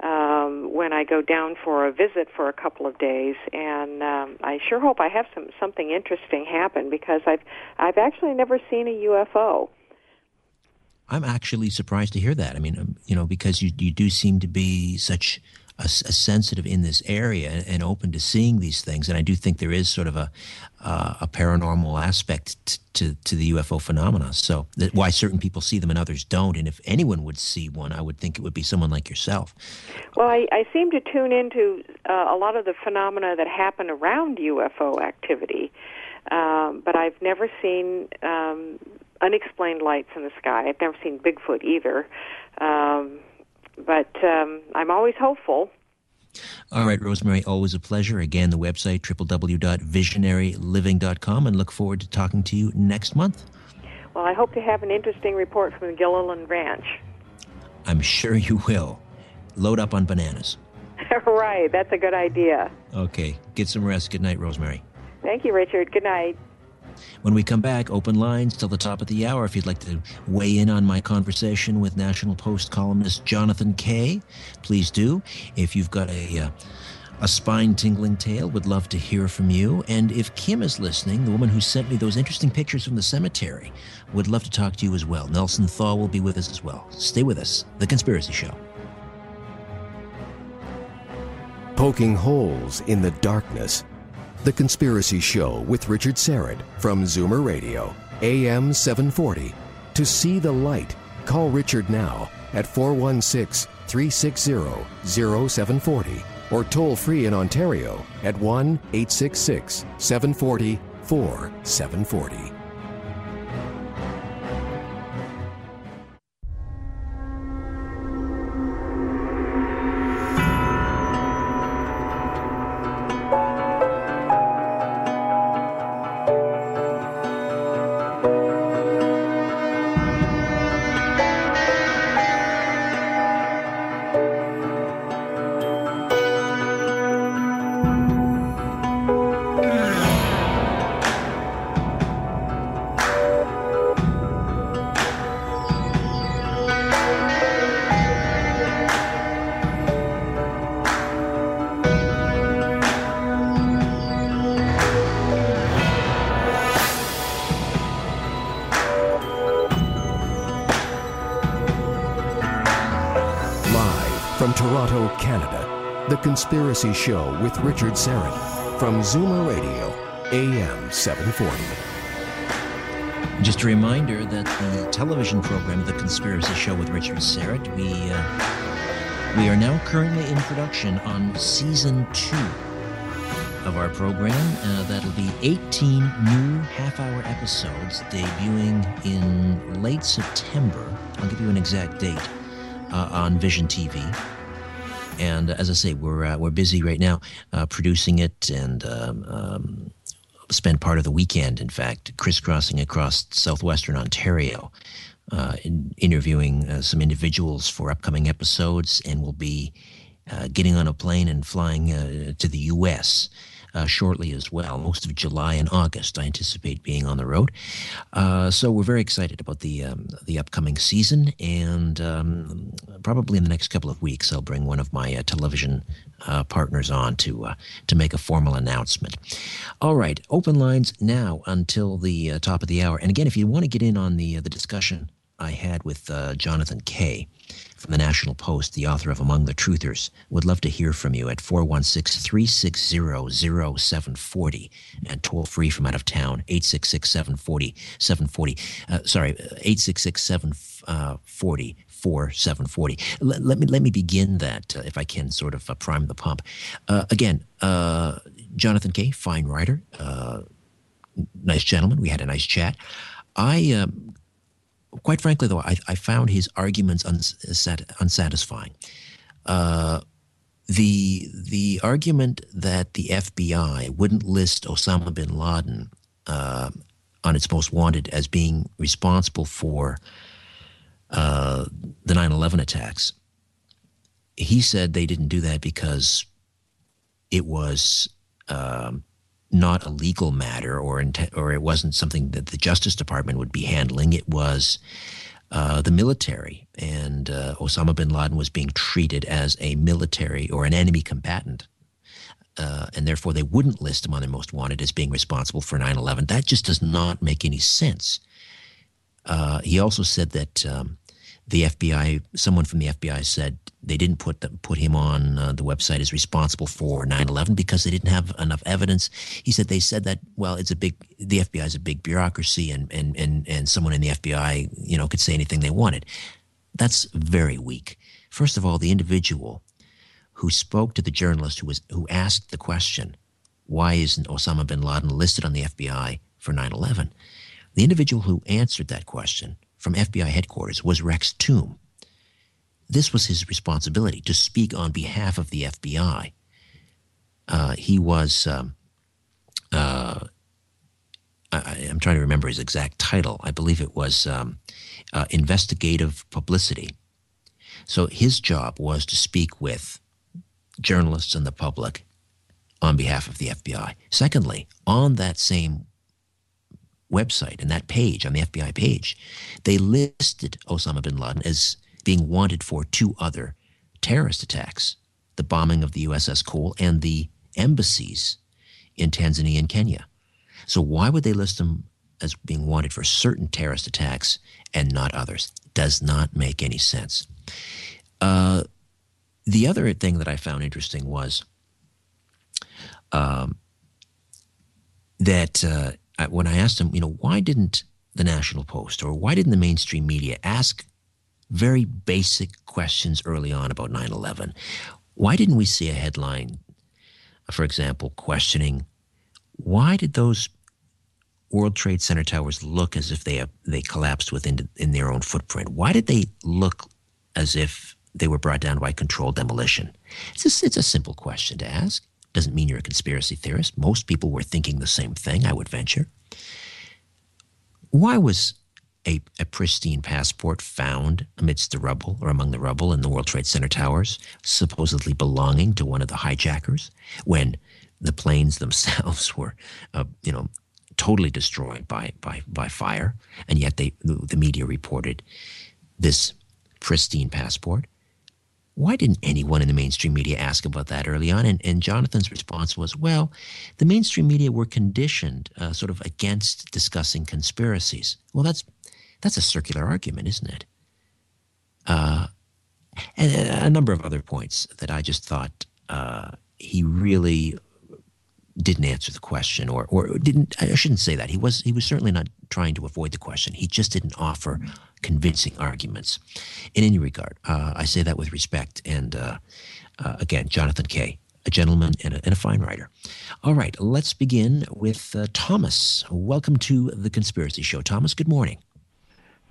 um, when I go down for a visit for a couple of days, and um, I sure hope I have some something interesting happen because I've I've actually never seen a UFO. I'm actually surprised to hear that. I mean, you know, because you you do seem to be such a, a, sensitive in this area and, open to seeing these things, and I do think there is sort of a uh, a paranormal aspect to to the UFO phenomena. So that why certain people see them and others don't, and if anyone would see one, I would think it would be someone like yourself. Well, I, I seem to tune into uh, a lot of the phenomena that happen around UFO activity. Um, but I've never seen um, unexplained lights in the sky. I've never seen Bigfoot either. Um, but um, I'm always hopeful. All right, Rosemary, always a pleasure. Again, the website, www.visionaryliving.com, and look forward to talking to you next month. Well, I hope to have an interesting report from the Gilliland Ranch. I'm sure you will. Load up on bananas. right, that's a good idea. Okay, get some rest. Good night, Rosemary. Thank you, Richard. Good night. When we come back, open lines till the top of the hour. If you'd like to weigh in on my conversation with National Post columnist Jonathan Kay, please do. If you've got a uh, a spine tingling tale, would love to hear from you. And if Kim is listening, the woman who sent me those interesting pictures from the cemetery, would love to talk to you as well. Nelson Thall will be with us as well. Stay with us. The Conspiracy Show. Poking holes in the darkness the Conspiracy Show with Richard Syrett from Zoomer Radio, AM 740. To see the light, call Richard now at 416 360 0740 or toll free in Ontario at 1 866 740 4740. Show with Richard Syrett from Zoomer Radio, AM 740. Just a reminder that the television program, The Conspiracy Show with Richard Syrett, we, uh, we are now currently in production on season two of our program. Uh, that'll be 18 new half hour episodes debuting in late September. I'll give you an exact date uh, on Vision TV. And as I say, we're uh, we're busy right now uh, producing it and um, um, spend part of the weekend, in fact, crisscrossing across southwestern Ontario, uh, in, interviewing uh, some individuals for upcoming episodes, and we'll be uh, getting on a plane and flying uh, to the U.S uh, shortly as well. Most of July and August, I anticipate being on the road. Uh, so we're very excited about the um, the upcoming season, and um, probably in the next couple of weeks, I'll bring one of my uh, television uh, partners on to uh, to make a formal announcement. All right, open lines now until the uh, top of the hour. And again, if you want to get in on the the discussion I had with Jonathan Kay from the National Post, the author of Among the Truthers. Would love to hear from you at 416 360 0740 and toll free from out of town, 866 740 740. Uh, sorry, 866 740 4740. Let, me let me begin that, uh, if I can, sort of uh, prime the pump. Uh, again, uh, Jonathan Kay, fine writer, uh, nice gentleman. We had a nice chat. I um, quite frankly, though, I, I found his arguments unsat- unsatisfying. Uh, the the argument that the FBI wouldn't list Osama bin Laden uh, on its most wanted as being responsible for uh, the 9/11 attacks, he said they didn't do that because it was um, not a legal matter or or it wasn't something that the Justice Department would be handling. It was uh, the military, and uh, Osama bin Laden was being treated as a military or an enemy combatant. Uh, and therefore, they wouldn't list him on their most wanted as being responsible for 9 11. That just does not make any sense. Uh, he also said that um, the FBI, someone from the FBI said they didn't put the, put him on uh, the website as responsible for 9/11 because they didn't have enough evidence. He said they said that well, it's a big the FBI is a big bureaucracy, and and and and someone in the FBI you know could say anything they wanted. That's very weak. First of all, the individual who spoke to the journalist who was who asked the question, why isn't Osama bin Laden listed on the FBI for 9/11? The individual who answered that question from FBI headquarters was Rex Tomb. This was his responsibility to speak on behalf of the FBI. Uh, he was, um, uh, I, am trying to remember his exact title. I believe it was um, uh, investigative publicity. So his job was to speak with journalists and the public on behalf of the FBI. Secondly, on that same website and that page, on the FBI page, they listed Osama bin Laden as being wanted for two other terrorist attacks the bombing of the USS Cole and the embassies in Tanzania and Kenya. So, why would they list him as being wanted for certain terrorist attacks and not others? Does not make any sense. Uh, the other thing that I found interesting was um, that uh, when I asked him, you know, why didn't the National Post or why didn't the mainstream media ask very basic questions early on about 9 11? Why didn't we see a headline, for example, questioning why did those World Trade Center towers look as if they they collapsed within in their own footprint? Why did they look as if they were brought down by controlled demolition? It's a, it's a simple question to ask. Doesn't mean you're a conspiracy theorist. Most people were thinking the same thing, I would venture. Why was a, a, pristine passport found amidst the rubble or among the rubble in the World Trade Center towers, supposedly belonging to one of the hijackers, when the planes themselves were, uh, you know, totally destroyed by, by, by fire, and yet they, the, the media reported this pristine passport. Why didn't anyone in the mainstream media ask about that early on? And, and Jonathan's response was, well, the mainstream media were conditioned uh, sort of against discussing conspiracies. Well, that's, that's a circular argument, isn't it? Uh, and a number of other points that I just thought uh, he really didn't answer the question or or didn't I shouldn't say that. He was he was certainly not trying to avoid the question. He just didn't offer convincing arguments. In any regard, uh, I say that with respect. And uh, uh, again, Jonathan Kay, a gentleman and a, and a, fine writer. All right, let's begin with uh, Thomas. Welcome to the Conspiracy Show. Thomas, good morning.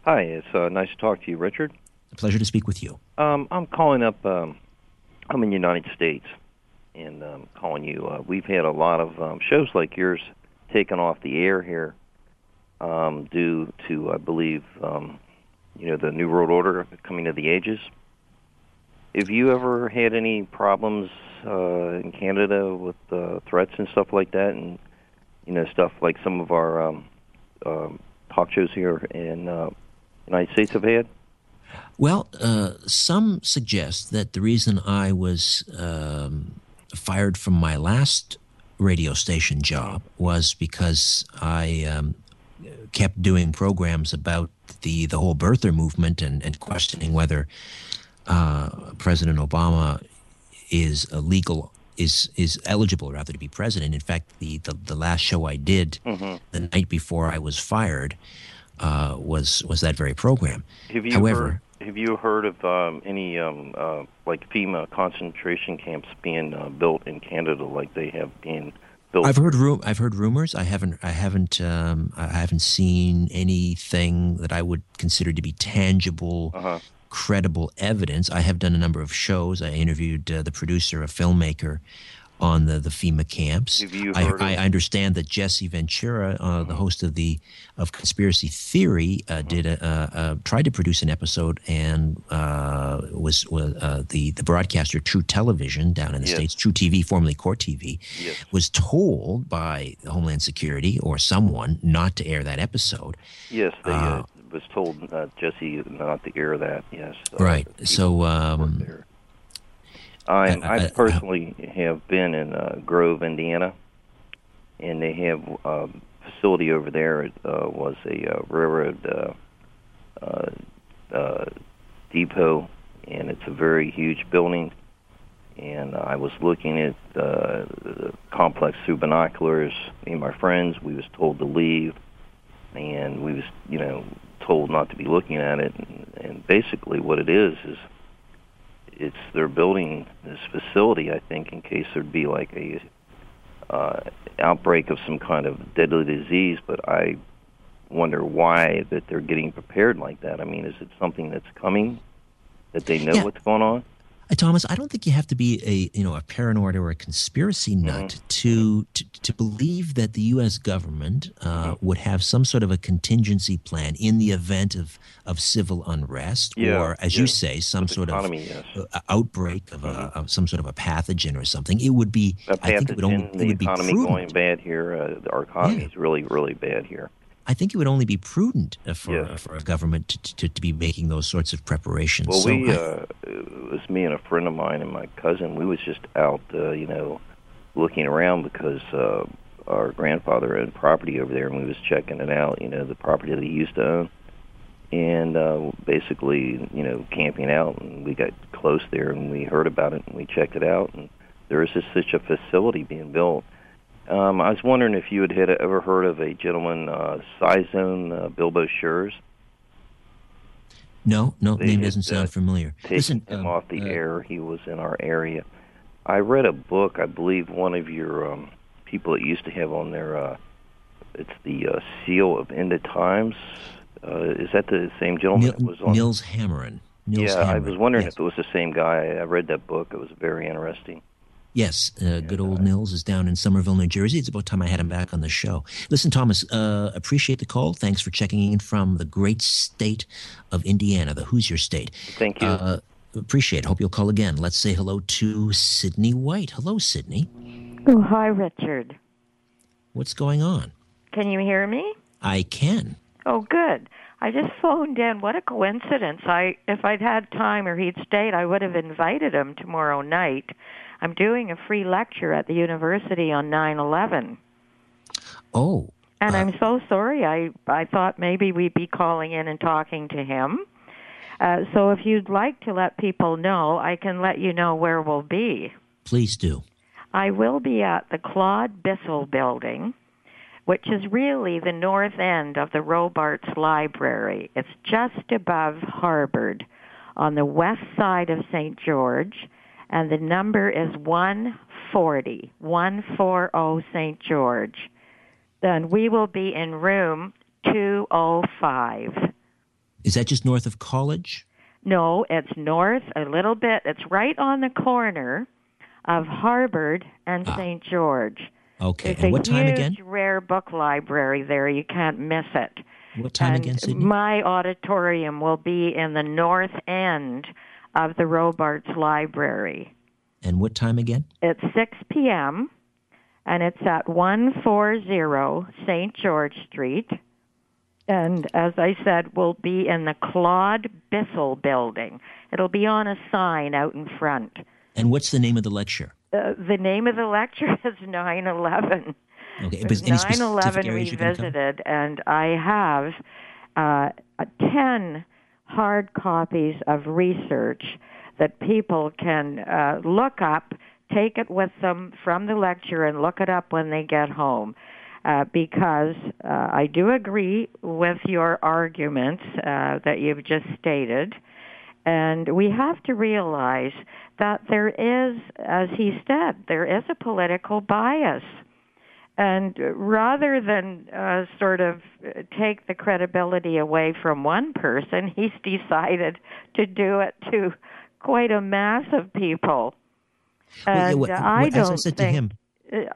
Hi, it's uh, nice to talk to you, Richard. A pleasure to speak with you. Um, I'm calling up. Um, I'm in the United States and um, calling you. Uh, we've had a lot of um, shows like yours taken off the air here um, due to, I believe, um, you know, the New World Order coming to the ages. Have you ever had any problems uh, in Canada with uh, threats and stuff like that, and you know, stuff like some of our um, um, talk shows here in uh, United States have had? Well, uh, some suggest that the reason I was um, fired from my last radio station job was because I um, kept doing programs about the the whole birther movement and, and questioning whether uh, President Obama is a legal is is eligible rather to be president. In fact, the the, the last show I did Mm-hmm. the night before I was fired uh, was was that very program. However, heard, have you heard of um, any um, uh, like FEMA concentration camps being uh, built in Canada, like they have been built? I've heard ru- I've heard rumors. I haven't I haven't um, I haven't seen anything that I would consider to be tangible, Uh-huh. credible evidence. I have done a number of shows. I interviewed uh, the producer, a filmmaker, on the the FEMA camps. Have you I, heard I of- understand that Jesse Ventura, uh, the host of the of Conspiracy Theory, uh, did a, uh, tried to produce an episode and uh, was was uh, the the broadcaster True Television down in the Yes. states, truTV, formerly Court TV, Yes. was told by Homeland Security or someone not to air that episode. Yes, they uh, was told uh, Jesse not to air that. Yes, Right. So, um, there. I, I- I- I personally have been in uh, Grove, Indiana, and they have a facility over there. It uh, was a uh, railroad uh, uh, uh, depot, and it's a very huge building. And I was looking at uh, the complex through binoculars. Me and my friends, we was told to leave, and we was, you know, told not to be looking at it. And, and basically, what it is is it's they're building this facility. I think in case there'd be like a uh, outbreak of some kind of deadly disease. But I wonder why that they're getting prepared like that. I mean, is it something that's coming that they know Yeah. what's going on? Uh, Thomas, I don't think you have to be a you know a paranoid or a conspiracy nut to, to to believe that the U.S. government uh, would have some sort of a contingency plan in the event of of civil unrest, Yeah, or as yeah. you say, some With sort economy, of yes. uh, outbreak of, a, of some sort of a pathogen or something. It would be. A I think it would only pathogen, it the would be economy prudent. going bad here. Uh, our economy is really, really bad here. I think it would only be prudent uh, for Yeah. for a government to, to, to be making those sorts of preparations. Well, so we I- uh, was me and a friend of mine and my cousin. We was just out, uh, you know, looking around because uh, our grandfather had property over there, and we was checking it out. You know, the property that he used to own, and uh, basically, you know, camping out. And we got close there, and we heard about it, and we checked it out. And there is just such a facility being built. Um, I was wondering if you had, had ever heard of a gentleman, uh, Sizone uh, Bilbo Schurz. No, no, They name had, doesn't sound uh, familiar. taking Listen, him um, off the uh, air. He was in our area. I read a book. I believe one of your um, people that used to have on there. Uh, it's the uh, Seal of End of Times. Uh, is that the same gentleman Nil- that was on? Nils Hammerin. Nils yeah, I was wondering yes. if it was the same guy. I read that book. It was very interesting. Yes, uh, good old Nils is down in Somerville, New Jersey. It's about time I had him back on the show. Listen, Thomas, uh, appreciate the call. Thanks for checking in from the great state of Indiana, the Hoosier state. Thank you. Uh, appreciate. it. Hope you'll call again. Let's say hello to Sydney White. Hello, Sydney. Oh, hi, Richard. What's going on? Can you hear me? I can. Oh, good. I just phoned in. What a coincidence! I, if I'd had time or he'd stayed, I would have invited him tomorrow night. I'm doing a free lecture at the university on 9/11, Oh, and I'm so sorry. I I thought maybe we'd be calling in and talking to him. Uh, so if you'd like to let people know, I can let you know where we'll be. please do. I will be at the Claude Bissell Building, which is really the north end of the Robarts Library. It's just above Harvard on the west side of St. George, and the number is 140, 140 St. George. Then we will be in room 205. Is that just north of college? No, it's north a little bit. It's right on the corner of Harvard and ah. St. George. Okay. And what time again? rare book library there. You can't miss it. What time and again, Sydney? My auditorium will be in the north end of the Robarts Library. And what time again? It's 6 p.m. and it's at 140 St. George Street. And as I said, we'll be in the Claude Bissell building. It'll be on a sign out in front. And what's the name of the lecture? Uh, the name of the lecture is 9 11. Okay. But any 9/11 areas you revisited, and I have uh, 10 hard copies of research that people can uh, look up, take it with them from the lecture, and look it up when they get home. Uh, because uh, I do agree with your arguments uh, that you've just stated. And we have to realize that there is, as he said, there is a political bias. And rather than uh, sort of take the credibility away from one person, he's decided to do it to quite a mass of people. And well, yeah, what, I don't as I said think, to him,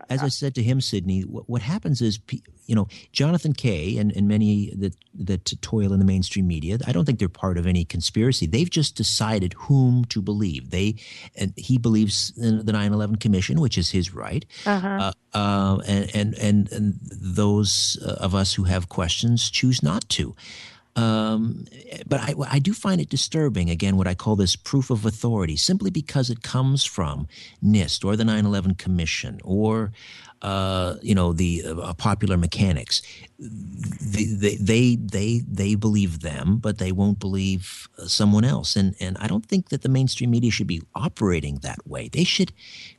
as I said to him, Sydney, what, what happens is, you know, Jonathan Kay and, and many that that toil in the mainstream media. I don't think they're part of any conspiracy. They've just decided whom to believe. They and he believes in the 9/11 Commission, which is his right. Uh-huh. Uh, uh, and, and and and those of us who have questions choose not to. Um, but I, I, do find it disturbing, again, what I call this proof of authority, simply because it comes from NIST or the 9 11 Commission or uh, you know the uh, popular mechanics. They, they, they they believe them, but they won't believe someone else. And and I don't think that the mainstream media should be operating that way. They should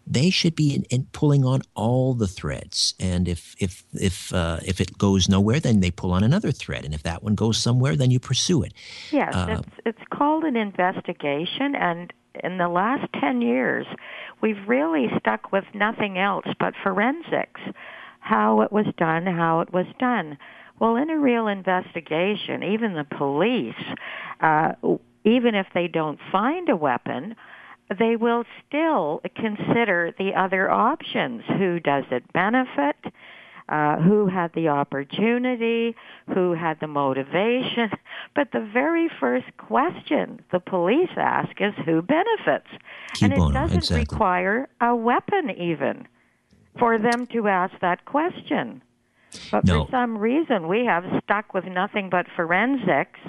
they should be in, in pulling on all the threads. And if if if uh, if it goes nowhere, then they pull on another thread. And if that one goes somewhere, then you pursue it. Yes, it's it's called an investigation, and in the last 10 years, we've really stuck with nothing else but forensics. How it was done, how it was done. Well, in a real investigation, even the police, uh, even if they don't find a weapon, they will still consider the other options. Who does it benefit? Uh, who had the opportunity, who had the motivation. But the very first question the police ask is who benefits. and it doesn't exactly. require a weapon even for them to ask that question. But no. for some reason, we have stuck with nothing but forensics.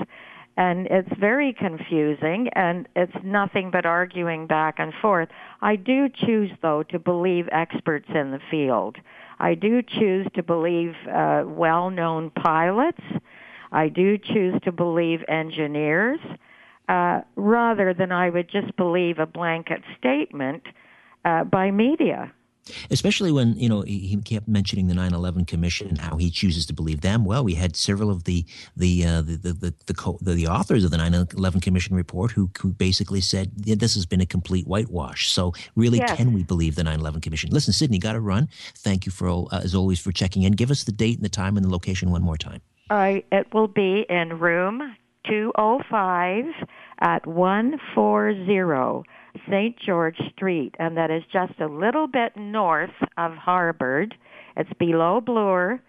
And it's very confusing, and it's nothing but arguing back and forth. I do choose, though, to believe experts in the field. I do choose to believe uh, well-known pilots. I do choose to believe engineers, uh, rather than I would just believe a blanket statement uh, by media. Especially when you know he kept mentioning the 9/11 Commission and how he chooses to believe them. Well, we had several of the the uh, the, the, the, the, co- the, the authors of the 9/11 Commission report who, who basically said yeah, this has been a complete whitewash. So really, Yes. can we believe the 9/11 Commission? Listen, Sydney, got to run. Thank you for all, uh, as always for checking in. Give us the date and the time and the location one more time. I, it will be in room 205 at 140 St. George Street, and that is just a little bit north of Harvard. It's below Bloor,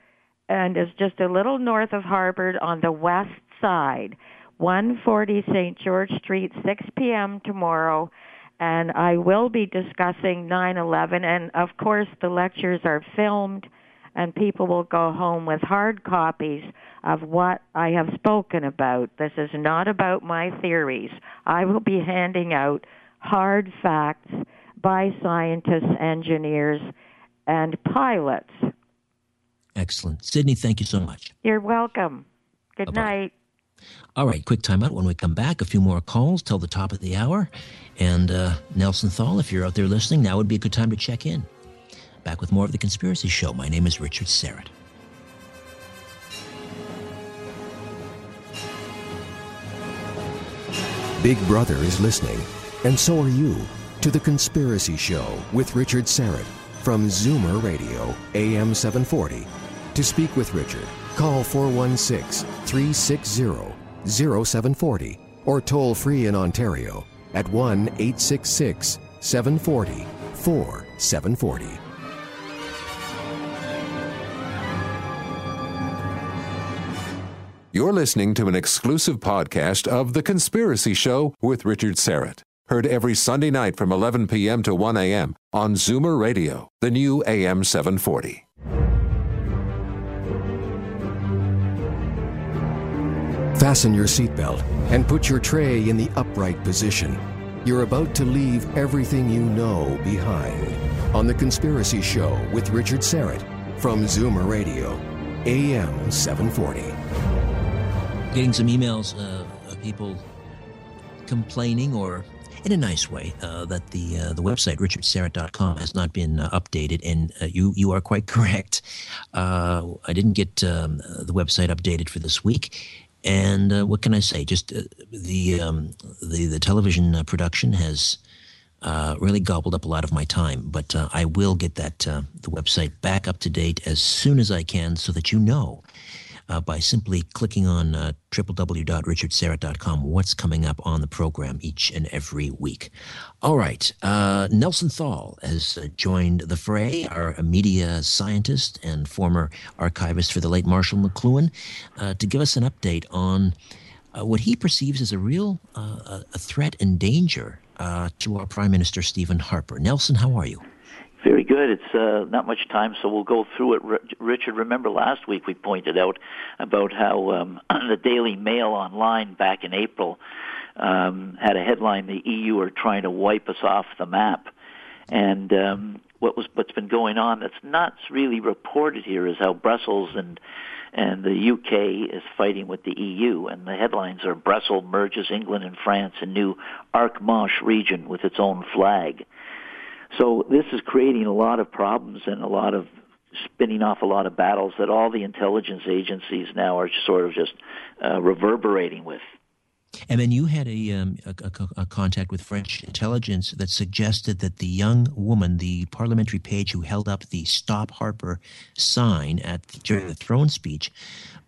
and is just a little north of Harvard on the west side. 140 St. George Street, 6 p.m. tomorrow. And I will be discussing 9/11, and of course the lectures are filmed and people will go home with hard copies of what I have spoken about. This is not about my theories. I will be handing out hard facts by scientists, engineers, and pilots. Excellent, Sydney. Thank you so much. You're welcome. Good Bye-bye. night. All right, quick timeout. When we come back, a few more calls till the top of the hour. And uh, Nelson Thall, if you're out there listening, now would be a good time to check in. Back with more of The Conspiracy Show. My name is Richard Syrett. Big Brother is listening, and so are you, to The Conspiracy Show with Richard Syrett from Zoomer Radio, AM 740. To speak with Richard, call 416 360 0740 or toll free in Ontario at 1 866 740 4740. You're listening to an exclusive podcast of The Conspiracy Show with Richard Syrett. Heard every Sunday night from 11 p.m. to 1 a.m. on Zoomer Radio, the new AM 740. Fasten your seatbelt and put your tray in the upright position. You're about to leave everything you know behind on The Conspiracy Show with Richard Syrett from Zoomer Radio, AM 740. getting some emails uh, of people complaining or in a nice way uh, that the uh, the website richardsyrett.com has not been uh, updated. And uh, you you are quite correct. Uh, I didn't get um, the website updated for this week. And uh, what can I say? Just the um, the the television production has really gobbled up a lot of my time. But I will get that the website back up to date as soon as I can so that you know uh, by simply clicking on uh, www.richardsyrett.com what's coming up on the program each and every week. All right. Uh, Nelson Thall has uh, joined the fray, our media scientist and former archivist for the late Marshall McLuhan, uh, to give us an update on uh, what he perceives as a real a threat and danger to our Prime Minister Stephen Harper. Nelson, how are you? Very good. It's uh, not much time, so we'll go through it. Richard, remember last week we pointed out about how um, the Daily Mail online back in April um, had a headline: "The EU are trying to wipe us off the map." And um, what was what's been going on that's not really reported here is how Brussels and and the UK is fighting with the EU. And the headlines are Brussels merges England and France in new Arc-Manche region with its own flag. So this is creating a lot of problems and a lot of spinning off a lot of battles that all the intelligence agencies now are sort of just uh, reverberating with. And then you had a, um, a, a, a, contact with French intelligence that suggested that the young woman, the parliamentary page who held up the "Stop Harper" sign at during the throne speech,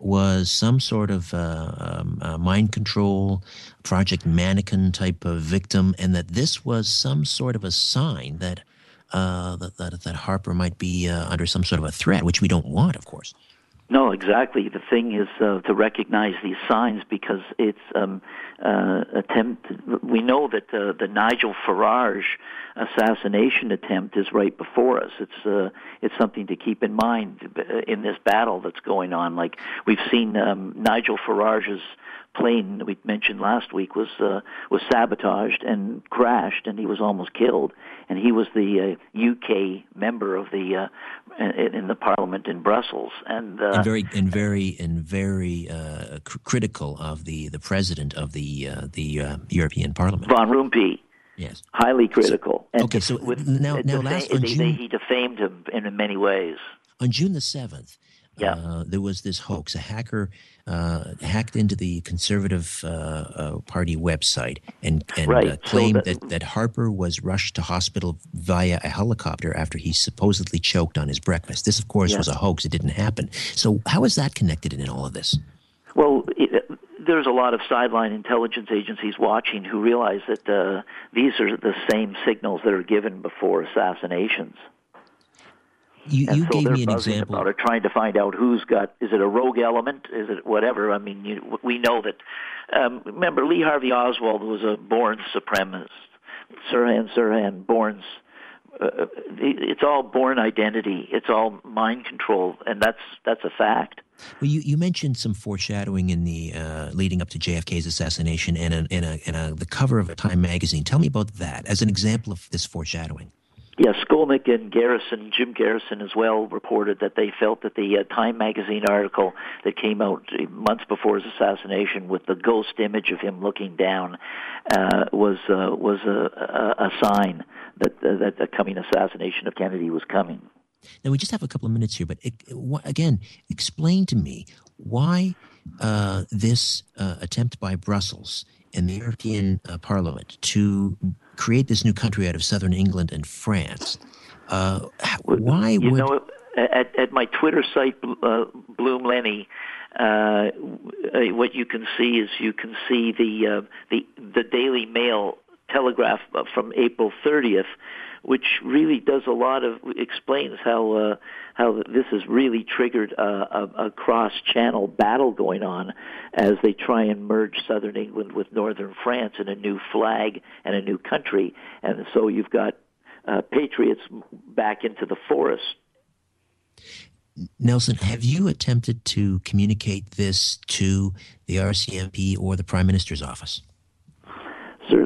was some sort of uh, um, uh, mind control, Project Mannequin type of victim, and that this was some sort of a sign that uh, that, that, that Harper might be uh, under some sort of a threat, which we don't want, of course. No, exactly. The thing is uh, to recognize these signs because it's um, uh, attempt. We know that uh, the Nigel Farage assassination attempt is right before us. It's uh, it's something to keep in mind in this battle that's going on. Like we've seen um, Nigel Farage's plane that we mentioned last week was uh, was sabotaged and crashed, and he was almost killed. And he was the uh, UK member of the uh, in the Parliament in Brussels, and, uh, and very and very and very uh, cr- critical of the the president of the uh, the uh, European Parliament, Van Rompuy. Yes, highly critical. So, okay, so with, now now last they, June, he defamed him in many ways. On June the seventh, yeah. Uh, there was this hoax. A hacker uh, hacked into the Conservative uh, uh Party website and, and right. Uh, claimed so that, that, that Harper was rushed to hospital via a helicopter after he supposedly choked on his breakfast. This, of course, yeah. was a hoax. It didn't happen. So, how is that connected in all of this? Well, it, there's a lot of sideline intelligence agencies watching who realize that uh, these are the same signals that are given before assassinations. You, and you so gave they're me an example. about it, trying to find out who's got. Is it a rogue element? Is it whatever? I mean, you, we know that. Um, remember, Lee Harvey Oswald was a born supremacist. Sirhan Sirhan, born. Uh, it's all born identity. It's all mind control, and that's that's a fact. Well, you, you mentioned some foreshadowing in the uh, leading up to JFK's assassination and a, in a, in a, the cover of a Time magazine. Tell me about that as an example of this foreshadowing. Yeah, Skolnick and Garrison, Jim Garrison as well, reported that they felt that the uh, Time magazine article that came out months before his assassination, with the ghost image of him looking down, uh, was uh, was a, a, sign that uh, that the coming assassination of Kennedy was coming. Now we just have a couple of minutes here, but it, again, explain to me why uh, this uh, attempt by Brussels and the European Parliament to create this new country out of southern England and France. Uh, why you would know at, at my Twitter site, uh, Bloom Lenny, uh, uh, what you can see is you can see the uh, the the Daily Mail telegraph from April 30th, which really does a lot of explains how uh, how this has really triggered a, a, a cross-channel battle going on as they try and merge southern England with northern France in a new flag and a new country, and so you've got uh, patriots back into the forest. Nelson, have you attempted to communicate this to the RCMP or the Prime Minister's office?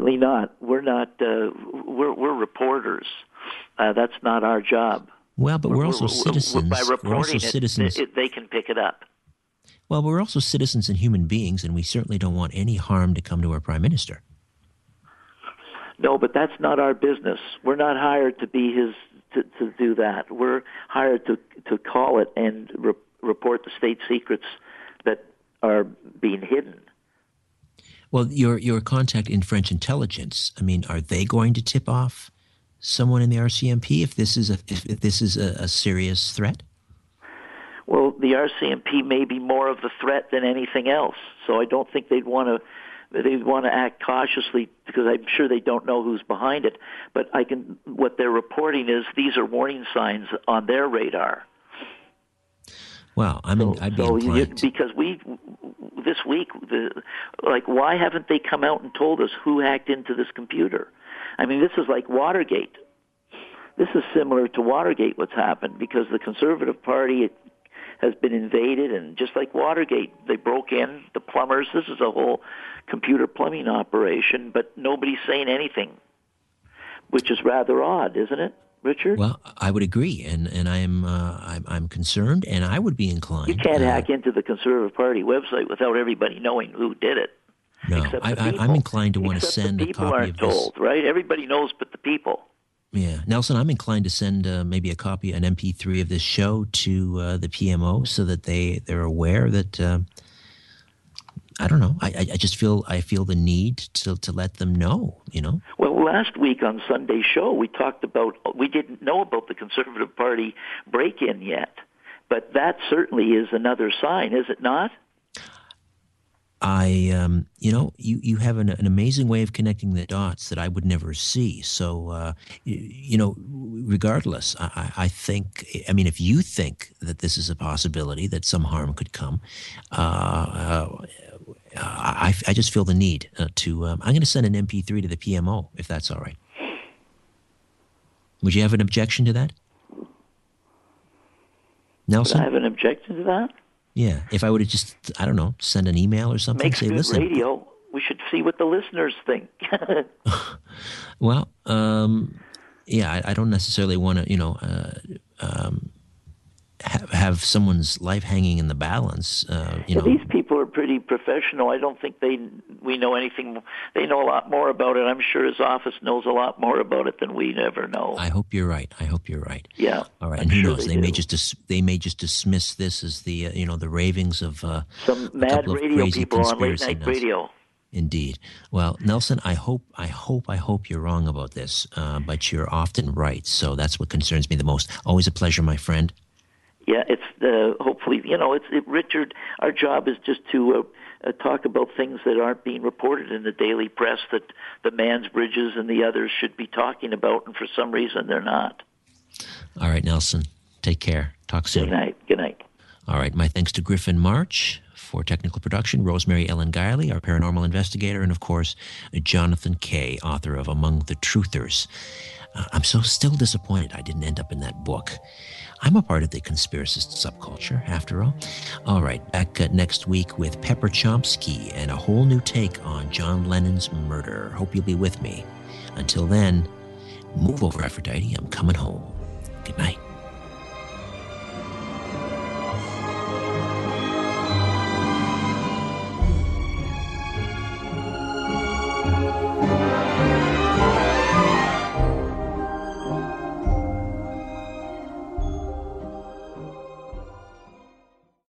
Certainly not. We're not. Uh, we're, we're reporters. Uh, that's not our job. Well, but we're, we're also we're, citizens. By reporting we're also it, citizens. It, they can pick it up. Well, we're also citizens and human beings, and we certainly don't want any harm to come to our prime minister. No, but that's not our business. We're not hired to be his to, to do that. We're hired to to call it and re- report the state secrets that are being hidden. Well, your your contact in French intelligence. I mean, are they going to tip off someone in the RCMP if this is a if, if this is a, a serious threat? Well, the RCMP may be more of the threat than anything else. So I don't think they'd want to they'd want to act cautiously because I'm sure they don't know who's behind it. But I can what they're reporting is these are warning signs on their radar. Well, I mean, so, I'd be so. You, because we this week, the, like, why haven't they come out and told us who hacked into this computer? I mean, this is like Watergate. This is similar to Watergate. What's happened because the Conservative Party has been invaded, and just like Watergate, they broke in the plumbers. This is a whole computer plumbing operation, but nobody's saying anything, which is rather odd, isn't it? Richard? Well, I would agree, and and I'm uh, I'm, I'm concerned, and I would be inclined. You can't uh, hack into the Conservative Party website without everybody knowing who did it. No, I, I, I'm inclined to want to send the a people copy aren't of this. told, right? Everybody knows, but the people. Yeah, Nelson, I'm inclined to send uh, maybe a copy, an MP3 of this show to uh, the PMO so that they they're aware that. I don't know. I, I I just feel I feel the need to to let them know. You know. Well, last week on Sunday show, we talked about we didn't know about the Conservative Party break-in yet, but that certainly is another sign, is it not? I, um, you know, you, you have an, an amazing way of connecting the dots that I would never see. So, uh, you, you know, regardless, I, I I think, I mean, if you think that this is a possibility that some harm could come, uh, uh, I, I just feel the need uh, to. Um, I'm going to send an MP3 to the PMO if that's all right. Would you have an objection to that, Would Nelson? I have an objection to that? Yeah, if I would have just, I don't know, send an email or something. Makes say, good listen, radio. We should see what the listeners think. Well, um, yeah, I, I don't necessarily want to, you know, uh, um, have, have someone's life hanging in the balance. Uh, you know, These people pretty professional. I don't think they we know anything. They know a lot more about it. I'm sure his office knows a lot more about it than we ever know. I hope you're right. I hope you're right. Yeah. All right, I'm and who sure knows? they They, may just dis- they may just dismiss this as the uh, you know the ravings of uh, Some a mad radio crazy people on late night nuts. radio. Indeed. Well, Nelson, I hope, I hope, I hope you're wrong about this, uh, but you're often right. So that's what concerns me the most. Always a pleasure, my friend. Yeah, it's uh, hopefully you know it's it, Richard. Our job is just to uh, uh, talk about things that aren't being reported in the daily press that the Mansbridges and the others should be talking about, and for some reason they're not. All right, Nelson. Take care. Talk soon. Good night. Good night. All right. My thanks to Griffin March for technical production, Rosemary Ellen Guiley, our paranormal investigator, and of course, Jonathan Kay, author of Among the Truthers. Uh, I'm so still disappointed I didn't end up in that book. I'm a part of the conspiracist subculture, after all. All right, back uh, next week with Pepper Chomsky and a whole new take on John Lennon's murder. Hope you'll be with me. Until then, move over, Aphrodite. I'm coming home. Good night.